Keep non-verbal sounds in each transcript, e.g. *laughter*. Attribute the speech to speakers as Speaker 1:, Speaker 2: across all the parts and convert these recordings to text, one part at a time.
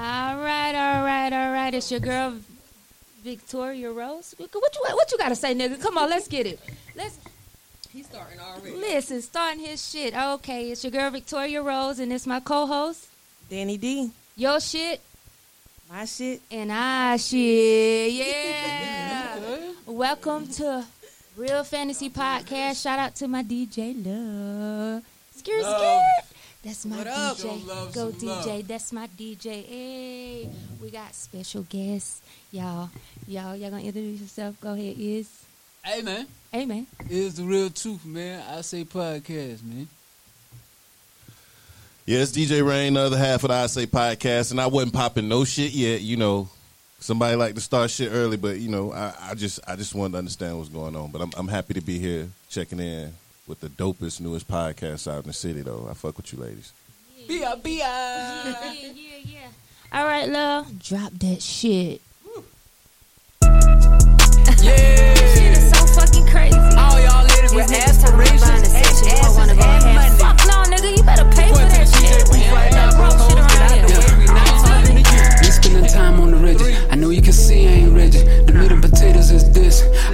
Speaker 1: All right, all right, all right. It's your girl Victoria Rose. What you what you got to say, nigga? Come on, let's get it. Let's
Speaker 2: He's starting already.
Speaker 1: listen. Starting his shit. Okay, it's your girl Victoria Rose, and it's my co-host.
Speaker 3: Danny D.
Speaker 1: Your shit
Speaker 3: My shit.
Speaker 1: and I shit. Yeah. *laughs* Welcome to Real Fantasy Podcast. Shout out to my DJ Love. Skirt,
Speaker 4: Love.
Speaker 1: Skirt. That's my
Speaker 2: What up?
Speaker 1: DJ.
Speaker 4: Love,
Speaker 1: Go
Speaker 4: some
Speaker 1: DJ.
Speaker 4: love.
Speaker 1: That's my DJ. Hey, we got special guests. Y'all, y'all, y'all gonna introduce yourself? Go ahead, is.
Speaker 4: Hey man,
Speaker 1: Hey man.
Speaker 4: it's the real truth, man. I say podcast, man.
Speaker 5: Yeah, it's DJ Rain, the other half of the I Say podcast, and I wasn't popping no shit yet. You know, somebody like to start shit early, but you know, I, I just I just wanted to understand what's going on. But I'm I'm happy to be here checking in with the dopest, newest podcast out in the city. Though I fuck with you, ladies.
Speaker 4: Bia bia.
Speaker 1: yeah, yeah, yeah. All right, love. Drop that shit.
Speaker 2: Yeah.
Speaker 1: Shit is so fucking crazy.
Speaker 2: All y'all ladies with
Speaker 1: These niggas talking about
Speaker 2: aspirations
Speaker 1: buying
Speaker 2: and
Speaker 1: section. You wanna go ahead. Fuck no, nigga. You better pay for that shit.
Speaker 2: We right now, bro.
Speaker 1: shit around here.
Speaker 2: there every night, talking to you.
Speaker 6: We spending time on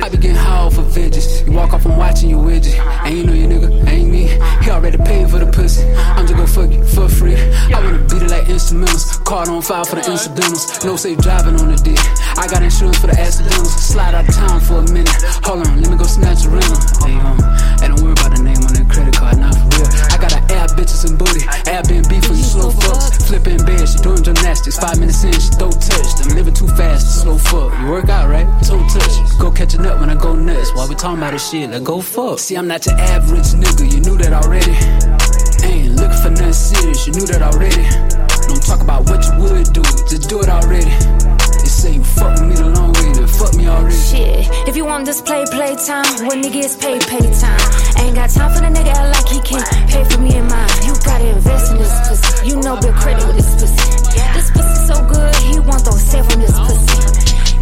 Speaker 6: I be getting high of veggies. You walk off, I'm watching you widget. And you know your nigga ain't me. He already paid for the pussy. I'm just gon' fuck you for free. I wanna beat it like instrumentals. Card on file for the incidentals. No safe driving on the dick. I got insurance for the accidentals. Slide out of town for a minute. Hold on, let me go snatch a rental. Hey, um, hey, don't worry about the name on that credit card, not for real. I got an air bitches and booty. Airbnb for you slow fucks. Flipping bed, she doing gymnastics. Five minutes in, she throw touch. I'm living too fast, slow fuck. You work out, right? Toe touch. Go catch nut when I go nuts. While we talking about this shit, let go fuck. See, I'm not your average nigga, you knew that already. Ain't looking for nothing serious, you knew that already. Don't talk about what you would do, just do it already. They say you fuck me the long way, then fuck me already.
Speaker 7: Shit, if you want this play, play time. When nigga is pay, pay time. Ain't got time for the nigga act like he can pay for me and mine. You gotta invest in this pussy. You know build credit with this pussy. This pussy so good, he want those save from this pussy.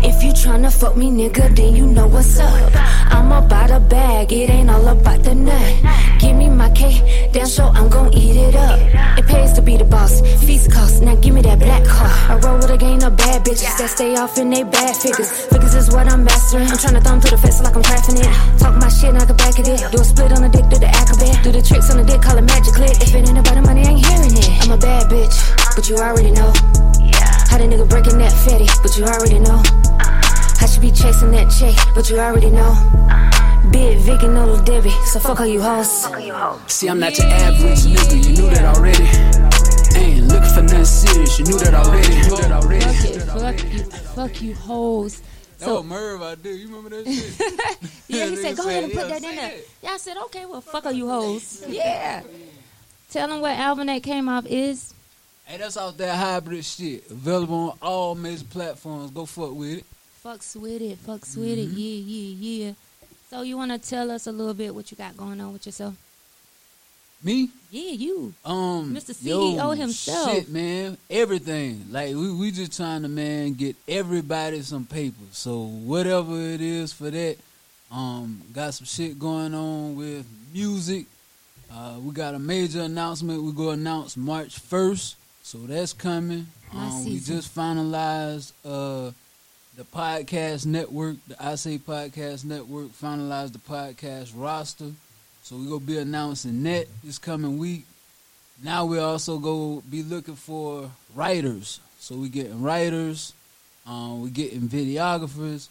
Speaker 7: If you tryna fuck me, nigga, then you know what's up. I'm about a bag, it ain't all about the nut. Give me my cake, damn sure I'm gon' eat it up. It pays to be the boss, feast cost, now give me that black car. I roll with a gang of bad bitches that stay off in they bad figures. Figures is what I'm mastering. I'm tryna thumb through the fence like I'm crafting it. Talk my shit, knock it back at it. Do a split on the dick, do the acrobat. Do the tricks on the dick, call it magic click. If it ain't about the money, I ain't hearing it. I'm a bad bitch, but you already know. How the nigga breaking that fatty, but you already know. I should be chasing that check, but you already know. Big Vic and little Debbie, so fuck all you hoes.
Speaker 6: See, I'm not your average nigga, you knew that already. Ain't looking for nothing serious, you knew that already. Knew that already.
Speaker 1: Fuck it. Fuck you. Fuck you, hoes.
Speaker 4: That
Speaker 1: So-
Speaker 4: was Merv I did. You remember that *laughs* shit?
Speaker 1: Yeah, he *laughs* said, go ahead and put
Speaker 4: yeah,
Speaker 1: that in
Speaker 4: say
Speaker 1: there.
Speaker 4: it.
Speaker 1: Yeah, I said, okay, well, fuck all you hoes. *laughs* Yeah. Tell them what album that came off is.
Speaker 4: Hey, that's out that hybrid shit. Available on all major platforms. Go fuck with it.
Speaker 1: Fucks with it. Fucks with it. Yeah, yeah, yeah. So you want to tell us a little bit what you got going on with yourself?
Speaker 4: Me?
Speaker 1: Yeah, you.
Speaker 4: Um,
Speaker 1: Mr.
Speaker 4: yo,
Speaker 1: CEO himself.
Speaker 4: Shit, man, everything. Like we, we just trying to man get everybody some paper. So whatever it is for that, um, got some shit going on with music. Uh, we got a major announcement. We go announce March first, so that's coming. Um, we just finalized uh, the podcast network, the I Say Podcast Network. Finalized the podcast roster. So we're gonna be announcing that this coming week. Now we also go be looking for writers. So we getting writers, um, we getting videographers.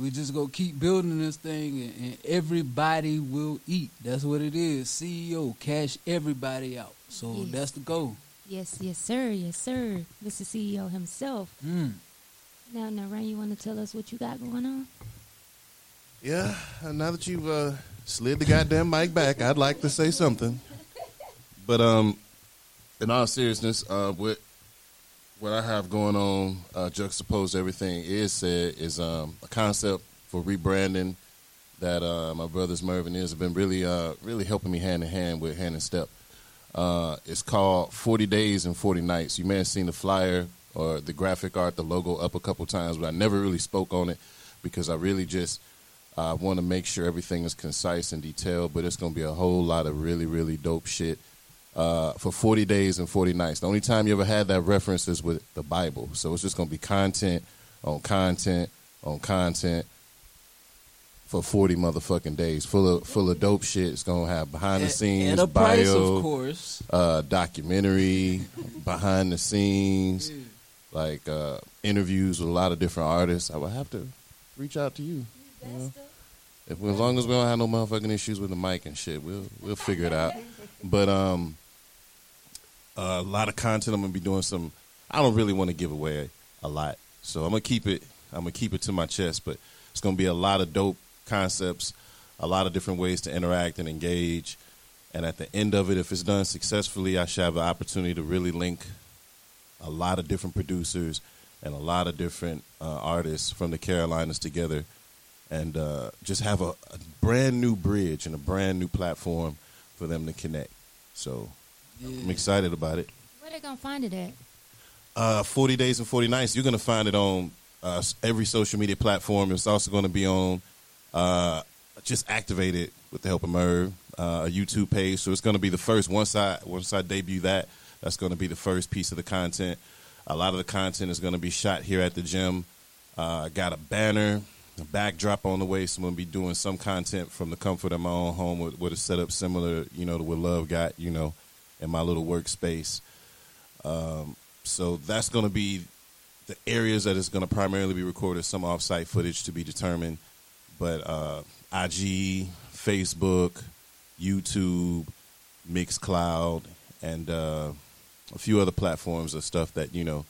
Speaker 4: We just go keep building this thing, and, and everybody will eat. That's what it is. CEO cash everybody out. So
Speaker 1: Yes.
Speaker 4: that's the goal.
Speaker 1: Yes, yes, sir. Yes, sir. Mr. CEO himself.
Speaker 4: Mm.
Speaker 1: Now, now, Rain, you want to tell us what you got going on?
Speaker 5: Yeah, now that you've uh, slid the goddamn mic back, I'd like to say something. *laughs* But um, in all seriousness, uh, what what I have going on, uh, juxtaposed to everything is said, is um, a concept for rebranding that uh, my brothers Mervyn is have been really uh, really helping me hand in hand with hand in step. Uh, it's called 40 Days and 40 Nights. You may have seen the flyer or the graphic art, the logo up a couple times, but I never really spoke on it because I really just uh, want to make sure everything is concise and detailed. But it's going to be a whole lot of really, really dope shit uh, for 40 days and 40 nights. The only time you ever had that reference is with the Bible. So it's just going to be content on content on content for 40 motherfucking days, full of full of dope shit. It's going to have behind the scenes,
Speaker 4: and a price,
Speaker 5: bio,
Speaker 4: of course.
Speaker 5: uh, documentary, behind the scenes, like uh, interviews with a lot of different artists. I would have to reach out to you. you know? If, as long as we don't have no motherfucking issues with the mic and shit, we'll we'll figure it out. But um, a lot of content. I'm gonna be doing some. I don't really want to give away a lot, so I'm gonna keep it. I'm gonna keep it to my chest. But it's gonna be a lot of dope concepts, a lot of different ways to interact and engage. And at the end of it, if it's done successfully, I should have the opportunity to really link a lot of different producers and a lot of different uh, artists from the Carolinas together, and uh, just have a, a brand new bridge and a brand new platform for them to connect. So I'm excited about it.
Speaker 1: Where they gonna find it at?
Speaker 5: Uh, 40 Days and 40 Nights. You're going to find it on uh, every social media platform. It's also going to be on uh, just activated with the help of Merv, uh, a YouTube page. So it's going to be the first once I once I debut that. That's going to be the first piece of the content. A lot of the content is going to be shot here at the gym. Uh, I got a banner, a backdrop on the way, so I'm going to be doing some content from the comfort of my own home with, with a setup similar, you know, to what Love got, you know, in my little workspace. Um, so that's going to be the areas that is going to primarily be recorded. Some off-site footage to be determined, but uh, IG, Facebook, YouTube, Mixcloud, and uh, a few other platforms of stuff that you know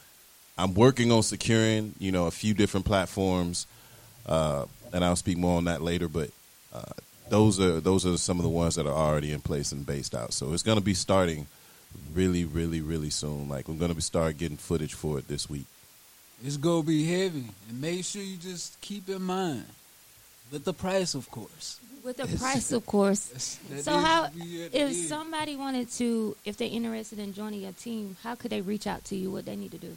Speaker 5: I'm working on securing. You know, a few different platforms, uh, and I'll speak more on that later. But uh, those are those are some of the ones that are already in place and based out. So it's going to be starting really, really, really soon. Like I'm going to be start getting footage for it this week.
Speaker 4: It's gonna be heavy, and make sure you just keep in mind with the price, of course.
Speaker 1: With the price, of *laughs* course.
Speaker 4: That's- that
Speaker 1: So how,
Speaker 4: to be at the
Speaker 1: if somebody wanted to, if they're interested in joining your team, how could they reach out to you? What they need to do?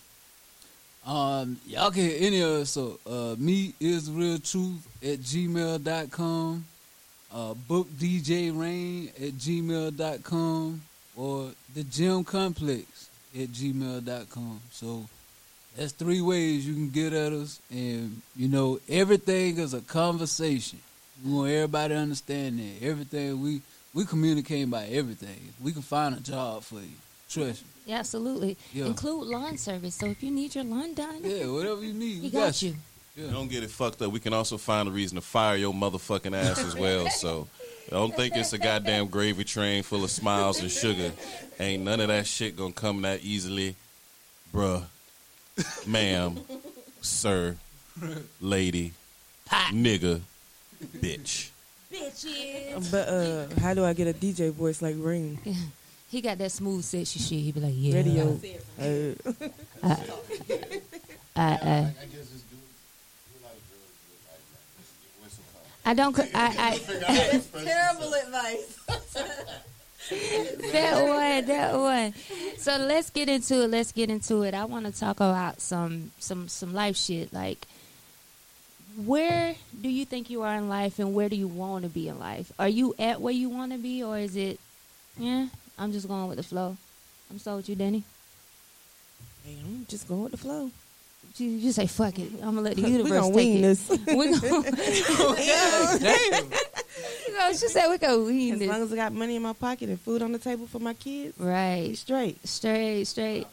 Speaker 4: Um, y'all can hit any of us. So, uh, me is real truth at gmail.com, uh, book DJ Rain at gmail.com, or the gym complex at gmail.com. So, that's three ways you can get at us. And, you know, everything is a conversation. We want everybody to understand that. Everything, we, we communicate about everything. We can find a job for you. Trust me.
Speaker 1: Yeah, absolutely.
Speaker 4: Yeah.
Speaker 1: Include lawn service. So if you need your lawn done,
Speaker 4: Yeah, whatever you need,
Speaker 1: we
Speaker 4: we
Speaker 1: got you.
Speaker 4: Yeah.
Speaker 5: Don't get it fucked up. We can also find a reason to fire your motherfucking ass as well. *laughs* So don't think it's a goddamn gravy train full of smiles and sugar. Ain't none of that shit gonna come that easily, bruh, ma'am, sir, lady, nigga, bitch.
Speaker 1: Bitches.
Speaker 3: But uh, how do I get a DJ voice like Rain? *laughs*
Speaker 1: He got that smooth, sexy shit. He be like, yeah.
Speaker 3: Radio. *laughs* Uh,
Speaker 1: I, I, I don't. I, I,
Speaker 8: Terrible advice. *laughs* *laughs*
Speaker 1: that one, that one. So let's get into it. Let's get into it. I want to talk about some, some, some life shit. Like, where do you think you are in life, and where do you want to be in life? Are you at where you want to be, or is it? Yeah, I'm just going with the flow. I'm so with you, Danny.
Speaker 3: hey, I'm just going with the flow.
Speaker 1: You, you say fuck it. I'm gonna let the *laughs*
Speaker 3: we
Speaker 1: universe
Speaker 3: gonna
Speaker 1: take
Speaker 3: wing
Speaker 1: it.
Speaker 3: this. *laughs*
Speaker 1: We gonna,
Speaker 4: Damn.
Speaker 1: know, she said we gonna wing
Speaker 3: As
Speaker 1: this.
Speaker 3: long as I got money in my pocket and food on the table for my kids, we
Speaker 1: Right,
Speaker 3: straight.
Speaker 1: straight, straight.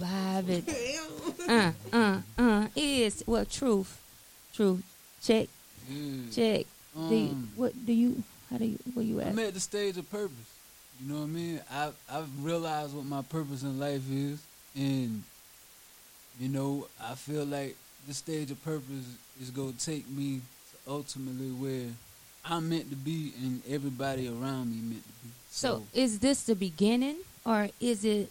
Speaker 1: Vibe it. Uh, uh, uh. Is well, truth, truth. Check,
Speaker 4: Yeah.
Speaker 1: check. Do you,
Speaker 4: Um,
Speaker 1: what do you? How do you? Where you at?
Speaker 4: I'm at the stage of purpose. You know what I mean? I I've realized what my purpose in life is, and you know I feel like this stage of purpose is gonna take me to ultimately where I'm meant to be, and everybody around me meant to be.
Speaker 1: So, is this the beginning, or is it?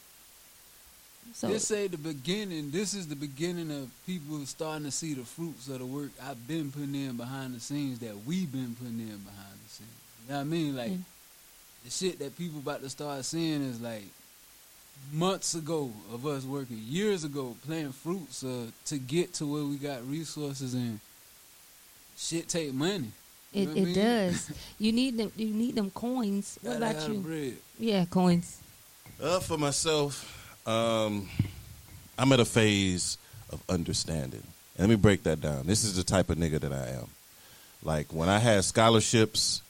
Speaker 1: So
Speaker 4: this ain't the beginning. This is the beginning of people starting to see the fruits of the work I've been putting in behind the scenes that we've been putting in behind the scenes. You know what I mean? Like
Speaker 1: Yeah.
Speaker 4: the shit that people about to start seeing is like months ago of us working, years ago planting fruits uh, to get to where we got resources and shit take money. You
Speaker 1: it,
Speaker 4: know what
Speaker 1: it
Speaker 4: mean?
Speaker 1: does. You need them. You need them coins. What
Speaker 4: Gotta
Speaker 1: about
Speaker 4: have
Speaker 1: you?
Speaker 4: Bread.
Speaker 1: Yeah, coins.
Speaker 5: Uh, for myself, um, I'm at a phase of understanding. Let me break that down. This is the type of nigga that I am. Like when I had scholarships,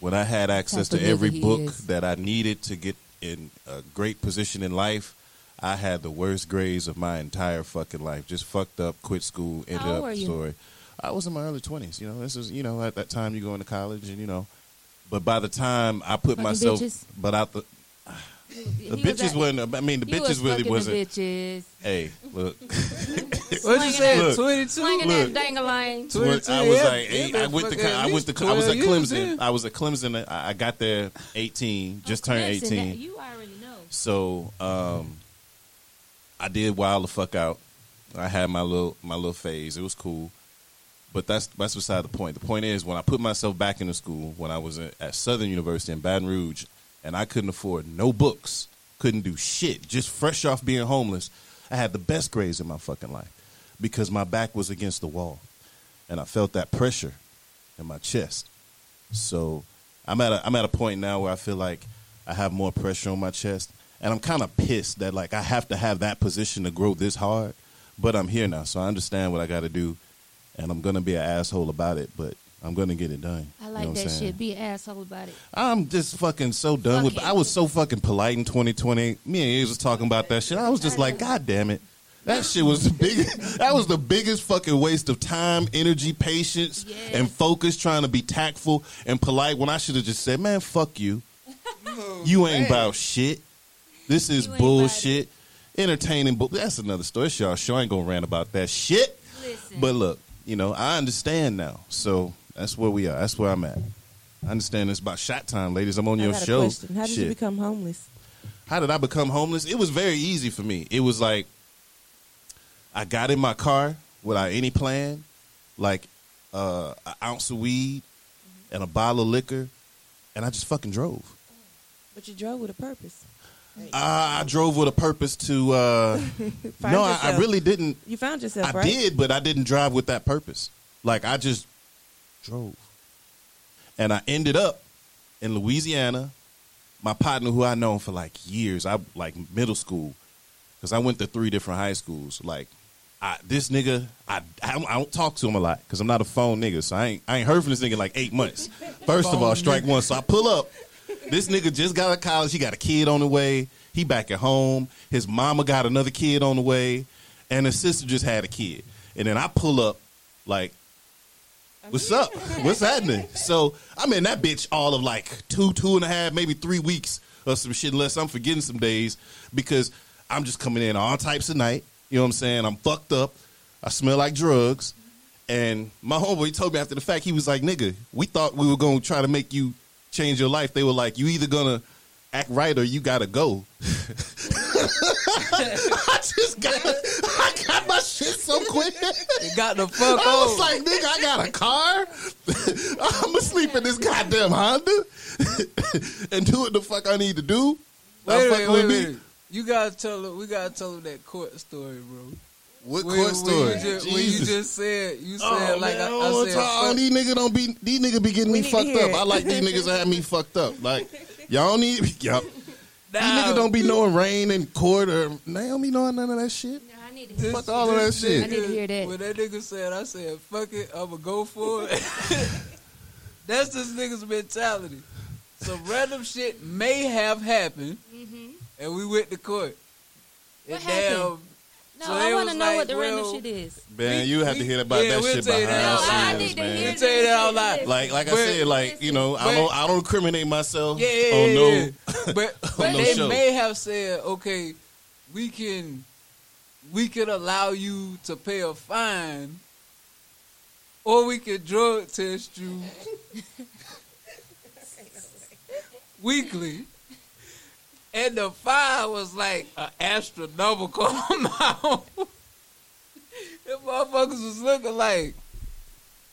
Speaker 5: when I had access to every book
Speaker 1: is.
Speaker 5: that I needed to get in a great position in life, I had the worst grades of my entire fucking life. Just fucked up, quit school, ended
Speaker 1: How old
Speaker 5: up
Speaker 1: were you?
Speaker 5: Story. I was in my early twenties. You know, this is you know at that time you go into college and you know, but by the time I put
Speaker 1: Fucking
Speaker 5: myself,
Speaker 1: bitches?
Speaker 5: but out the
Speaker 1: He
Speaker 5: the
Speaker 1: was
Speaker 5: bitches
Speaker 1: at-
Speaker 5: wasn't. I mean, the
Speaker 1: he
Speaker 5: bitches
Speaker 1: was
Speaker 5: really
Speaker 1: fucking
Speaker 5: wasn't.
Speaker 1: The bitches.
Speaker 5: Hey, look. *laughs* *laughs*
Speaker 4: What you say?
Speaker 5: Look.
Speaker 4: Twenty two.
Speaker 1: Swinging
Speaker 5: Look.
Speaker 1: that dangalang.
Speaker 5: When
Speaker 4: 22,
Speaker 5: I was
Speaker 4: yeah,
Speaker 5: like,
Speaker 4: yeah,
Speaker 5: I went to,
Speaker 4: motherfucker,
Speaker 5: I went to,
Speaker 4: least
Speaker 5: I was at Clemson. I was at Clemson. I, I got there eighteen, just turned
Speaker 1: Clemson,
Speaker 5: eighteen.
Speaker 1: that- You already know.
Speaker 5: So, um, I did wild the fuck out. I had my little my little phase. It was cool, but that's that's beside the point. The point is when I put myself back into school when I was at Southern University in Baton Rouge, and I couldn't afford no books, couldn't do shit, just fresh off being homeless. I had the best grades in my fucking life because my back was against the wall, and I felt that pressure in my chest. So I'm at a I'm at a point now where I feel like I have more pressure on my chest, and I'm kind of pissed that like I have to have that position to grow this hard. But I'm here now, so I understand what I got to do, and I'm gonna be an asshole about it, but I'm gonna get it done.
Speaker 1: I
Speaker 5: You
Speaker 1: like
Speaker 5: know what I'm
Speaker 1: that
Speaker 5: saying?
Speaker 1: shit. Be an asshole about it.
Speaker 5: I'm just fucking so done
Speaker 1: Fuck
Speaker 5: with.
Speaker 1: it.
Speaker 5: I was so fucking polite in 2020. Me and A's was talking about that shit. I was just like, God damn it. That shit was the biggest. *laughs* That was the biggest fucking waste of time, energy, patience,
Speaker 1: Yes.
Speaker 5: and focus trying to be tactful and polite. When I should have just said, "Man, fuck you. You ain't about shit. This is bullshit. Entertaining, but that's another story. It's y'all show. I ain't gonna rant about that shit.
Speaker 1: Listen.
Speaker 5: But look, you know, I understand now. So that's where we are. That's where I'm at. I understand it's about shot time, ladies. I'm on your show.
Speaker 3: question. How did you become homeless?
Speaker 5: How did I become homeless? It was very easy for me. It was like I got in my car without any plan, like uh, an ounce of weed and a bottle of liquor, and I just fucking drove.
Speaker 3: But you drove with a purpose.
Speaker 5: Uh, I drove with a purpose to. Uh, *laughs* no, I, I really didn't.
Speaker 3: You found yourself, right
Speaker 5: I
Speaker 3: right?
Speaker 5: did, but I didn't drive with that purpose. Like I just drove, and I ended up in Louisiana. My partner, who I known for like years, I like middle school, because I went to three different high schools. Like, I, this nigga, I, I don't, I don't talk to him a lot because I'm not a phone nigga. So I ain't I ain't heard from this nigga in like eight months. *laughs* First of all, strike one. So I pull up. This nigga just got out of college. He got a kid on the way. He back at home. His mama got another kid on the way, and his sister just had a kid. And then I pull up, like, what's up? What's happening? So I'm in that bitch all of like two, two and a half, maybe three weeks or some shit, unless I'm forgetting some days because I'm just coming in all types of night. You know what I'm saying? I'm fucked up. I smell like drugs. And my homeboy told me after the fact, he was like, nigga, we thought we were going to try to make you change your life. They were like, you either to act right or you got to go. *laughs* I just got, I got my shit so quick.
Speaker 4: It got the fuck
Speaker 5: I was
Speaker 4: on.
Speaker 5: like, nigga, I got a car. *laughs* I'ma sleep in this goddamn Honda *laughs* and do what the fuck I need to do.
Speaker 4: wait
Speaker 5: Not
Speaker 4: a
Speaker 5: fucking
Speaker 4: wait
Speaker 5: me.
Speaker 4: minute. You gotta tell him. We gotta tell him that court story, bro.
Speaker 5: What
Speaker 4: When-
Speaker 5: court
Speaker 4: when
Speaker 5: story?
Speaker 4: you just, when you just said, you said
Speaker 5: Oh,
Speaker 4: like
Speaker 5: man,
Speaker 4: I,
Speaker 5: don't
Speaker 4: I
Speaker 5: wanna
Speaker 4: said,
Speaker 5: talk-
Speaker 4: fuck-
Speaker 5: these niggas don't be these niggas be getting
Speaker 3: We
Speaker 5: me fucked up. I like these niggas that have me fucked up. Like *laughs* y'all don't need *laughs* y'all. These
Speaker 4: Nah.
Speaker 5: niggas don't be knowing rain and court or Naomi knowing none of that shit.
Speaker 1: No, I need to
Speaker 4: This-
Speaker 5: Fuck all of that
Speaker 4: this
Speaker 5: shit.
Speaker 1: I need to hear that.
Speaker 4: When that nigga said, I said, fuck it, I'ma go for it. *laughs* That's this nigga's mentality. Some random shit may have happened, mm-hmm. and we went to court.
Speaker 1: What
Speaker 4: And
Speaker 1: happened?
Speaker 4: Damn,
Speaker 1: No,
Speaker 4: So
Speaker 1: I want to know
Speaker 4: like,
Speaker 1: what the random
Speaker 4: well,
Speaker 1: shit is.
Speaker 5: Man, you have to hear about
Speaker 4: yeah,
Speaker 5: that
Speaker 4: we'll
Speaker 5: shit
Speaker 4: tell
Speaker 5: behind
Speaker 4: that
Speaker 5: the scenes,
Speaker 1: No, I need to
Speaker 5: man.
Speaker 1: hear
Speaker 4: We'll tell you that out loud.
Speaker 5: Like like I said, like you know, I don't I don't incriminate myself.
Speaker 4: Yeah, yeah,
Speaker 5: on
Speaker 4: yeah,
Speaker 5: no,
Speaker 4: yeah. *laughs* But, but
Speaker 5: no
Speaker 4: they
Speaker 5: show.
Speaker 4: may have said, okay, we can we can allow you to pay a fine, or we can drug test you *laughs* weekly. And the fire was like an astronomical *laughs* amount. the motherfuckers was looking like,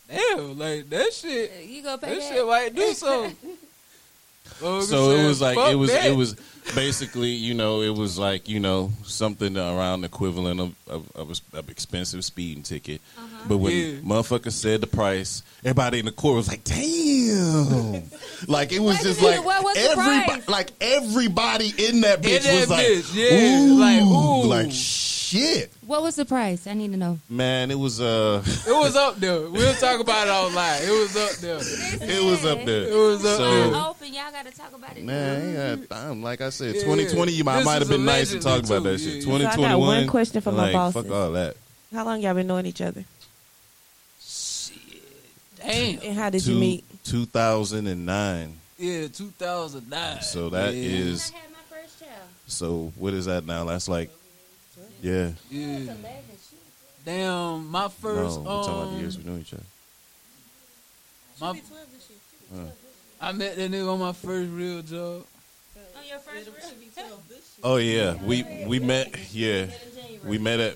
Speaker 4: damn, like that shit.
Speaker 1: You gonna pay
Speaker 4: That
Speaker 1: that?
Speaker 4: shit might do *laughs* something. *laughs*
Speaker 5: So it was like
Speaker 4: fuck
Speaker 5: it was it was basically you know it was like you know something around the equivalent of of, of, a, of expensive speeding ticket. Uh-huh. But when
Speaker 4: Yeah.
Speaker 5: motherfucker said the price, everybody in the court was like, "Damn!" *laughs* like it was
Speaker 1: Wait
Speaker 5: just like
Speaker 1: what was
Speaker 5: everybody, like everybody in that bitch
Speaker 4: that
Speaker 5: was like,
Speaker 4: yeah,
Speaker 5: ooh,
Speaker 4: like, ooh.
Speaker 5: like shit,
Speaker 1: What was the price? I need to know.
Speaker 5: man. It was uh,
Speaker 4: It was up there. We'll talk about it online. It was up there. *laughs*
Speaker 5: it was up there.
Speaker 4: It was up
Speaker 5: So-
Speaker 4: there.
Speaker 1: Open, y'all got to talk about it.
Speaker 5: Man, yeah, damn, like I said,
Speaker 4: Yeah,
Speaker 5: 2020, you might,
Speaker 4: this
Speaker 5: might have
Speaker 4: is
Speaker 5: been nice to talk
Speaker 4: allegedly
Speaker 5: about that
Speaker 4: too,
Speaker 5: shit.
Speaker 4: yeah.
Speaker 3: So I got
Speaker 5: 2021.
Speaker 3: one question for my
Speaker 5: like,
Speaker 3: bosses.
Speaker 5: Fuck all that.
Speaker 3: How long y'all been knowing each other?
Speaker 4: Damn.
Speaker 3: And how did you
Speaker 5: Two-
Speaker 3: meet?
Speaker 5: 2009.
Speaker 4: Yeah, 2009.
Speaker 5: So that
Speaker 4: yeah.
Speaker 5: is-
Speaker 1: I had my first child.
Speaker 5: So what is that now? That's like, yeah.
Speaker 4: Yeah. Damn, my first.
Speaker 5: No,
Speaker 4: first.
Speaker 5: we're talking about the
Speaker 4: um,
Speaker 5: years we knew each other.
Speaker 4: my, I met that nigga on my first real job.
Speaker 1: On your first real
Speaker 5: Oh yeah, we we met. Yeah, we met at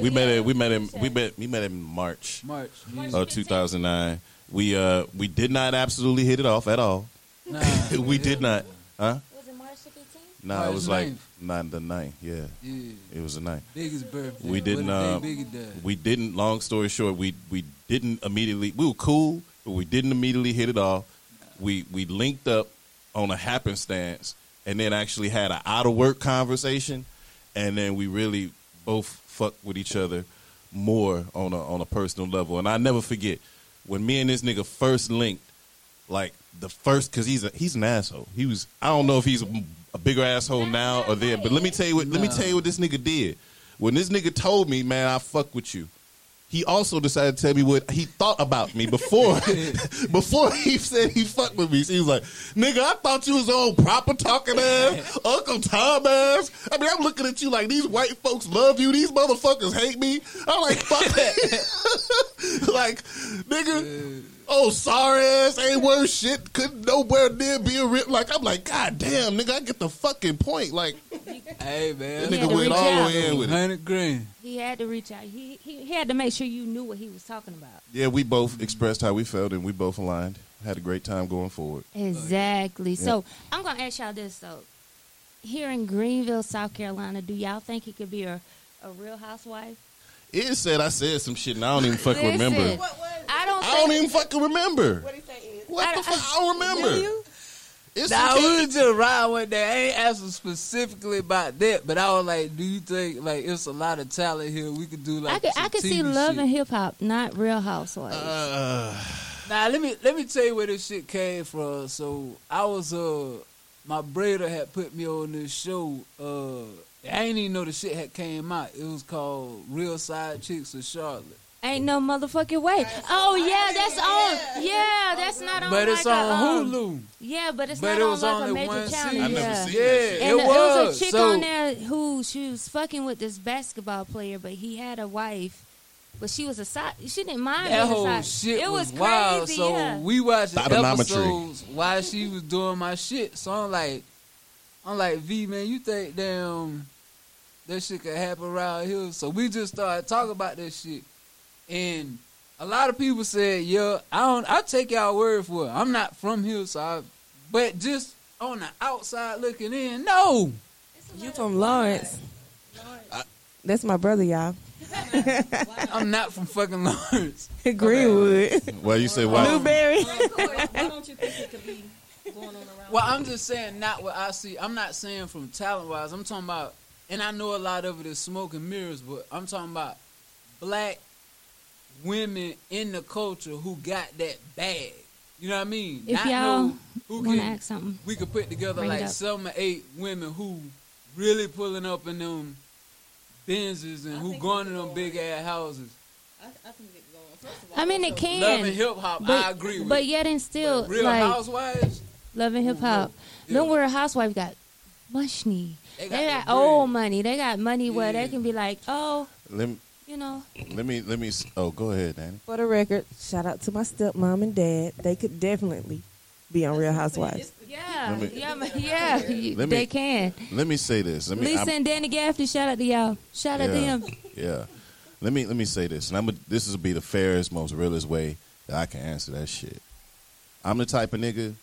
Speaker 5: we met at we met in we met we met in March
Speaker 4: March. Yeah.
Speaker 5: of 2009. We uh we did not absolutely hit it off at all.
Speaker 4: Nah, *laughs*
Speaker 5: we did not. Huh?
Speaker 1: Was it March the 15th?
Speaker 5: Nah, it was like
Speaker 4: 9th.
Speaker 5: not the ninth. Yeah,
Speaker 4: Yeah,
Speaker 5: it was the ninth.
Speaker 4: biggest birthday.
Speaker 5: We didn't, uh,
Speaker 4: day Biggie died.
Speaker 5: we didn't long story short we we didn't immediately we were cool but we didn't immediately hit it off we we linked up on a happenstance and then actually had an out of work conversation and then we really both fucked with each other more on a on a personal level and I never forget when me and this nigga first linked like the first because he's a, he's an asshole he was I don't know if he's a, bigger asshole now or then but let me tell you what let me tell you what this nigga did when this nigga told me, man, I fuck with you. He also decided to tell me what he thought about me before *laughs* before he said he fucked with me. So he was like, nigga, I thought you was old proper talking ass, Uncle Tom ass. I mean, I'm looking at you like these white folks love you, these motherfuckers hate me. I'm like, fuck that. *laughs* like, nigga, oh sorry ass ain't worth shit. Couldn't nowhere near be a rip. Like, I'm like, God damn, nigga, I get the fucking point. Like,
Speaker 4: hey man,
Speaker 1: He had
Speaker 5: nigga
Speaker 1: to
Speaker 5: went all the way in with it.
Speaker 4: hundred grand.
Speaker 1: He had to reach out. He, he he had to make sure you knew what he was talking about.
Speaker 5: Yeah, we both expressed how we felt and we both aligned. Had a great time going forward.
Speaker 1: Exactly. So I'm gonna ask y'all this though. Here in Greenville, South Carolina, do y'all think he could be a, a real housewife?
Speaker 5: It said I said some shit and I don't even fucking
Speaker 1: Listen,
Speaker 5: remember.
Speaker 1: I don't.
Speaker 5: I don't
Speaker 1: think-
Speaker 5: even fucking remember.
Speaker 3: What did he say is?
Speaker 5: What
Speaker 1: I-
Speaker 5: the fuck? I don't remember. It's
Speaker 4: Nah,
Speaker 5: okay.
Speaker 4: we was just riding one day. I ain't asking specifically about that, but I was like, do you think like it's a lot of talent here? We could do like
Speaker 1: I could
Speaker 4: some
Speaker 1: I could see
Speaker 4: TV
Speaker 1: love
Speaker 4: shit.
Speaker 1: and hip hop, not Real Housewives.
Speaker 5: Uh,
Speaker 4: Nah, let me let me tell you where this shit came from. So I was uh my brother had put me on this show. Uh I ain't even know the shit had came out. It was called Real Side Chicks of Charlotte.
Speaker 1: Ain't no motherfucking way. Oh yeah, that's on. Yeah, that's not on.
Speaker 4: But it's
Speaker 1: like
Speaker 4: on
Speaker 1: a, um,
Speaker 4: Hulu.
Speaker 1: Yeah, but it's
Speaker 4: But
Speaker 1: not
Speaker 4: it
Speaker 1: on
Speaker 4: was
Speaker 1: like a major
Speaker 4: one
Speaker 1: channel.
Speaker 4: season.
Speaker 5: I never
Speaker 1: yeah.
Speaker 5: seen
Speaker 4: Yeah,
Speaker 5: that shit.
Speaker 1: And
Speaker 4: it
Speaker 1: there
Speaker 4: was.
Speaker 1: was a chick
Speaker 4: so,
Speaker 1: on there who she was fucking with this basketball player, but he had a wife. But she was a side. She didn't mind
Speaker 4: That
Speaker 1: being a
Speaker 4: whole
Speaker 1: side.
Speaker 4: shit
Speaker 1: it
Speaker 4: was,
Speaker 1: was,
Speaker 4: wild.
Speaker 1: crazy.
Speaker 4: So
Speaker 1: yeah.
Speaker 4: we watched the
Speaker 5: Sodonometry.
Speaker 4: episodes while she was doing my shit. So I'm like, I'm like, V man, you think damn that shit could happen around here? So we just started talking about that shit, and a lot of people said, yeah, I don't. I take y'all word for it. I'm not from here, so I, but just on the outside looking in, no.
Speaker 3: You from Laurens? laurens That's my brother, y'all. *laughs*
Speaker 4: I'm not from fucking Laurens. *laughs*
Speaker 3: Greenwood,
Speaker 5: well, you say why?
Speaker 3: Newberry. Why don't you think it could be going on around?
Speaker 4: Well, I'm just saying not what I see. I'm not saying from talent wise. I'm talking about, and I know a lot of it is smoke and mirrors, but I'm talking about black women in the culture who got that bag. You know what I mean?
Speaker 1: If
Speaker 4: Not
Speaker 1: y'all
Speaker 4: who
Speaker 1: want to
Speaker 4: can
Speaker 1: ask something,
Speaker 4: we could put together like
Speaker 1: up.
Speaker 4: seven or eight women who really pulling up in them Benzes and who going to them big ass houses.
Speaker 1: I mean it can.
Speaker 4: Love and hip hop, I agree with.
Speaker 1: But yet and still,
Speaker 4: But real
Speaker 1: like
Speaker 4: housewives,
Speaker 1: love and hip mm-hmm. hop.
Speaker 4: Yeah.
Speaker 1: No, where a housewife got money.
Speaker 4: they
Speaker 1: They
Speaker 4: got,
Speaker 1: got old money. They got money where they can be like, oh,
Speaker 5: Let me,
Speaker 1: you know,
Speaker 5: let me, let me. Oh, go ahead, Danny.
Speaker 3: For the record, shout out to my stepmom and dad. They could definitely be on Real Housewives.
Speaker 1: yeah,
Speaker 5: Let me-
Speaker 1: yeah, yeah,
Speaker 5: me-
Speaker 1: they can.
Speaker 5: Let me say this. Let me.
Speaker 1: Lisa
Speaker 5: I'm-
Speaker 1: and Danny Gaffney, shout out to y'all. Shout out to them.
Speaker 5: Yeah. Let me let me say this, and I'm a, this is be the fairest, most realest way that I can answer that shit. I'm the type of nigga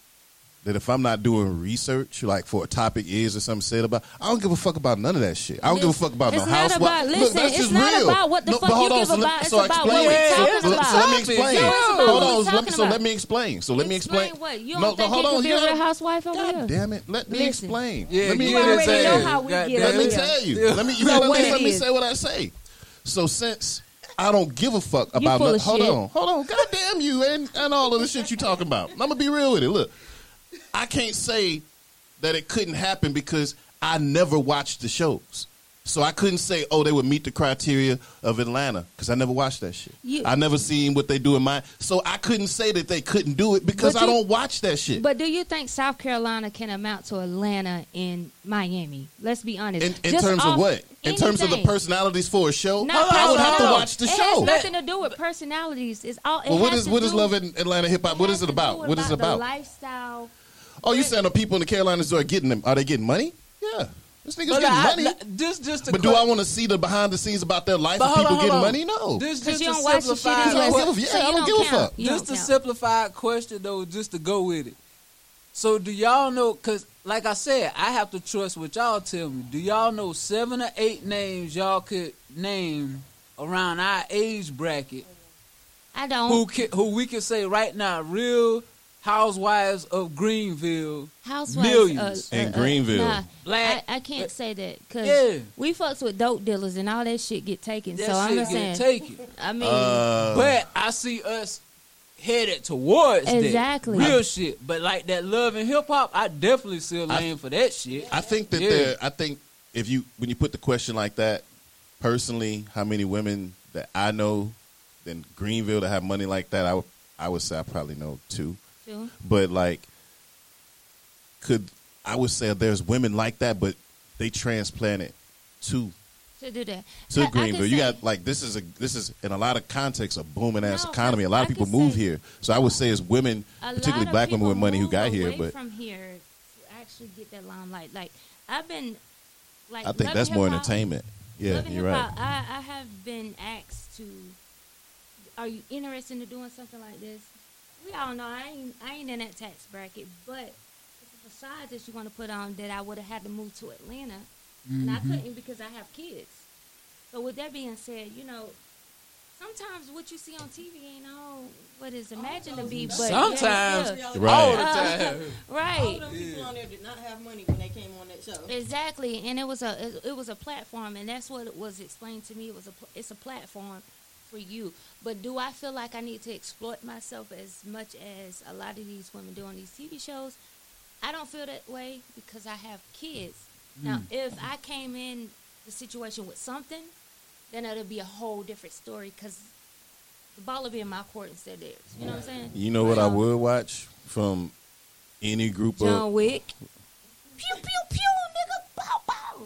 Speaker 5: that if I'm not doing research, like for a topic is or something said about, I don't give a fuck about none of that shit. I don't give a fuck about
Speaker 1: It's
Speaker 5: no housewife.
Speaker 1: about-
Speaker 5: Look,
Speaker 1: listen,
Speaker 5: that's
Speaker 1: it's
Speaker 5: just
Speaker 1: not
Speaker 5: real.
Speaker 1: about what the
Speaker 5: no,
Speaker 1: fuck you
Speaker 5: on,
Speaker 1: give
Speaker 5: so let-
Speaker 1: about. It's
Speaker 5: so I
Speaker 1: about
Speaker 5: explain.
Speaker 1: what we're talking
Speaker 5: so,
Speaker 1: about.
Speaker 5: so let me explain.
Speaker 4: No,
Speaker 5: hold on, so let me so let me explain. So let me explain.
Speaker 1: Explain what? You don't
Speaker 5: no, no,
Speaker 1: think
Speaker 5: hold
Speaker 1: he
Speaker 5: on.
Speaker 1: could be
Speaker 5: you
Speaker 1: a real housewife over
Speaker 5: God
Speaker 1: here?
Speaker 5: damn it! Let me
Speaker 1: Listen.
Speaker 5: explain.
Speaker 4: Yeah,
Speaker 5: let me.
Speaker 1: You already know how we get
Speaker 5: Let me
Speaker 1: up
Speaker 4: it.
Speaker 1: here.
Speaker 5: tell you. Let me. You
Speaker 1: You
Speaker 5: gotta let me,
Speaker 1: it
Speaker 5: let me
Speaker 1: is.
Speaker 5: say what I say. So since I don't give a fuck about,
Speaker 1: full
Speaker 5: no-
Speaker 1: of
Speaker 5: hold on, hold on, goddamn you and and all of the shit you talking about. I'm gonna be real with it. Look, I can't say that it couldn't happen because I never watched the shows. So I couldn't say, oh, they would meet the criteria of Atlanta because I never watched that shit.
Speaker 1: You-
Speaker 5: I never seen what they do in my. So I couldn't say that they couldn't do it because I don't watch that shit.
Speaker 1: But do you think South Carolina can amount to Atlanta and Miami? Let's be honest.
Speaker 5: in, in terms
Speaker 1: off
Speaker 5: of what? In terms of the personalities for a show,
Speaker 1: Not
Speaker 5: I would have to watch the
Speaker 1: it
Speaker 5: show.
Speaker 1: has nothing to do with personalities. It's all. It
Speaker 5: Well, what is what is love in Atlanta hip hop? What is it about? What is it
Speaker 1: The
Speaker 5: about?
Speaker 1: lifestyle.
Speaker 5: Oh, you saying the people in the Carolinas are getting them? Are they getting money? Yeah, this nigga's
Speaker 4: But
Speaker 5: getting
Speaker 4: I-
Speaker 5: money.
Speaker 4: I- just, just to
Speaker 5: but do I want to see the behind the scenes about their life
Speaker 4: But
Speaker 5: of people
Speaker 4: on,
Speaker 5: getting
Speaker 4: on.
Speaker 5: money? No,
Speaker 4: This
Speaker 1: Because
Speaker 4: just
Speaker 1: you
Speaker 4: to
Speaker 1: don't watch the shit
Speaker 4: simplify-
Speaker 1: unless.
Speaker 5: I don't give a-
Speaker 1: so
Speaker 5: yeah, I
Speaker 1: you
Speaker 5: don't give a fuck.
Speaker 1: You
Speaker 4: just
Speaker 1: don't
Speaker 4: a
Speaker 1: count.
Speaker 4: simplified question though, just to go with it. So do y'all know? Because like I said, I have to trust what y'all tell me. Do y'all know seven or eight names y'all could name around our age bracket
Speaker 1: I don't.
Speaker 4: who can, who we can say right now, real housewives of Greenville?
Speaker 1: Housewives
Speaker 4: Millions.
Speaker 1: uh, uh,
Speaker 5: In
Speaker 1: uh,
Speaker 5: Greenville.
Speaker 1: Nah,
Speaker 4: Black-
Speaker 1: I, I can't say that because
Speaker 4: Yeah.
Speaker 1: we fucks with dope dealers and all that shit get taken.
Speaker 4: That
Speaker 1: so I'm
Speaker 4: shit
Speaker 1: just
Speaker 4: get
Speaker 1: saying.
Speaker 4: taken.
Speaker 1: I mean,
Speaker 5: Uh,
Speaker 4: But I see us headed towards
Speaker 1: Exactly.
Speaker 4: that real shit. But like that love and hip hop, I definitely see a lane for that shit.
Speaker 5: I think that
Speaker 4: Yeah.
Speaker 5: there. I think if you when you put the question like that, personally, how many women that I know in Greenville that have money like that, I would I would say I probably know two. But like, could I would say there's women like that, but they transplanted to
Speaker 1: to do that.
Speaker 5: to
Speaker 1: I- I
Speaker 5: Greenville. You
Speaker 1: say-
Speaker 5: got like this is a this is in a lot of contexts a booming ass
Speaker 1: No,
Speaker 5: economy. A lot of people move here, so I would say it's women, particularly black women with money who got here. But
Speaker 1: from here to actually get that limelight. Like I've been, like
Speaker 5: I think that's more entertainment. Yeah, you're right.
Speaker 1: I, I have been asked to. Are you interested in doing something like this? We all know I ain't I ain't in that tax bracket, but it's a facade that you want to put on that I would have had to move to Atlanta, and I couldn't because I have kids. So with that being said, you know, sometimes what you see on TV ain't all what is imagined to be, but
Speaker 4: Sometimes.
Speaker 1: yeah, yeah.
Speaker 5: Right.
Speaker 4: All the
Speaker 1: Uh,
Speaker 4: time.
Speaker 8: All
Speaker 1: right.
Speaker 8: them people on there did not have money when they *laughs* came on that show.
Speaker 1: Exactly, and it was a it, it was a platform, and that's what it was explained to me. It was a it's a platform for you. But do I feel like I need to exploit myself as much as a lot of these women do on these TV shows? I don't feel that way because I have kids. Now, if I came in the situation with something, then it'll be a whole different story because the ball will be in my court instead of theirs. You know what I'm saying?
Speaker 5: You know what I
Speaker 1: Um,
Speaker 5: would watch from any group
Speaker 1: John
Speaker 5: of
Speaker 1: Wick. Pew pew pew, nigga, bow bow.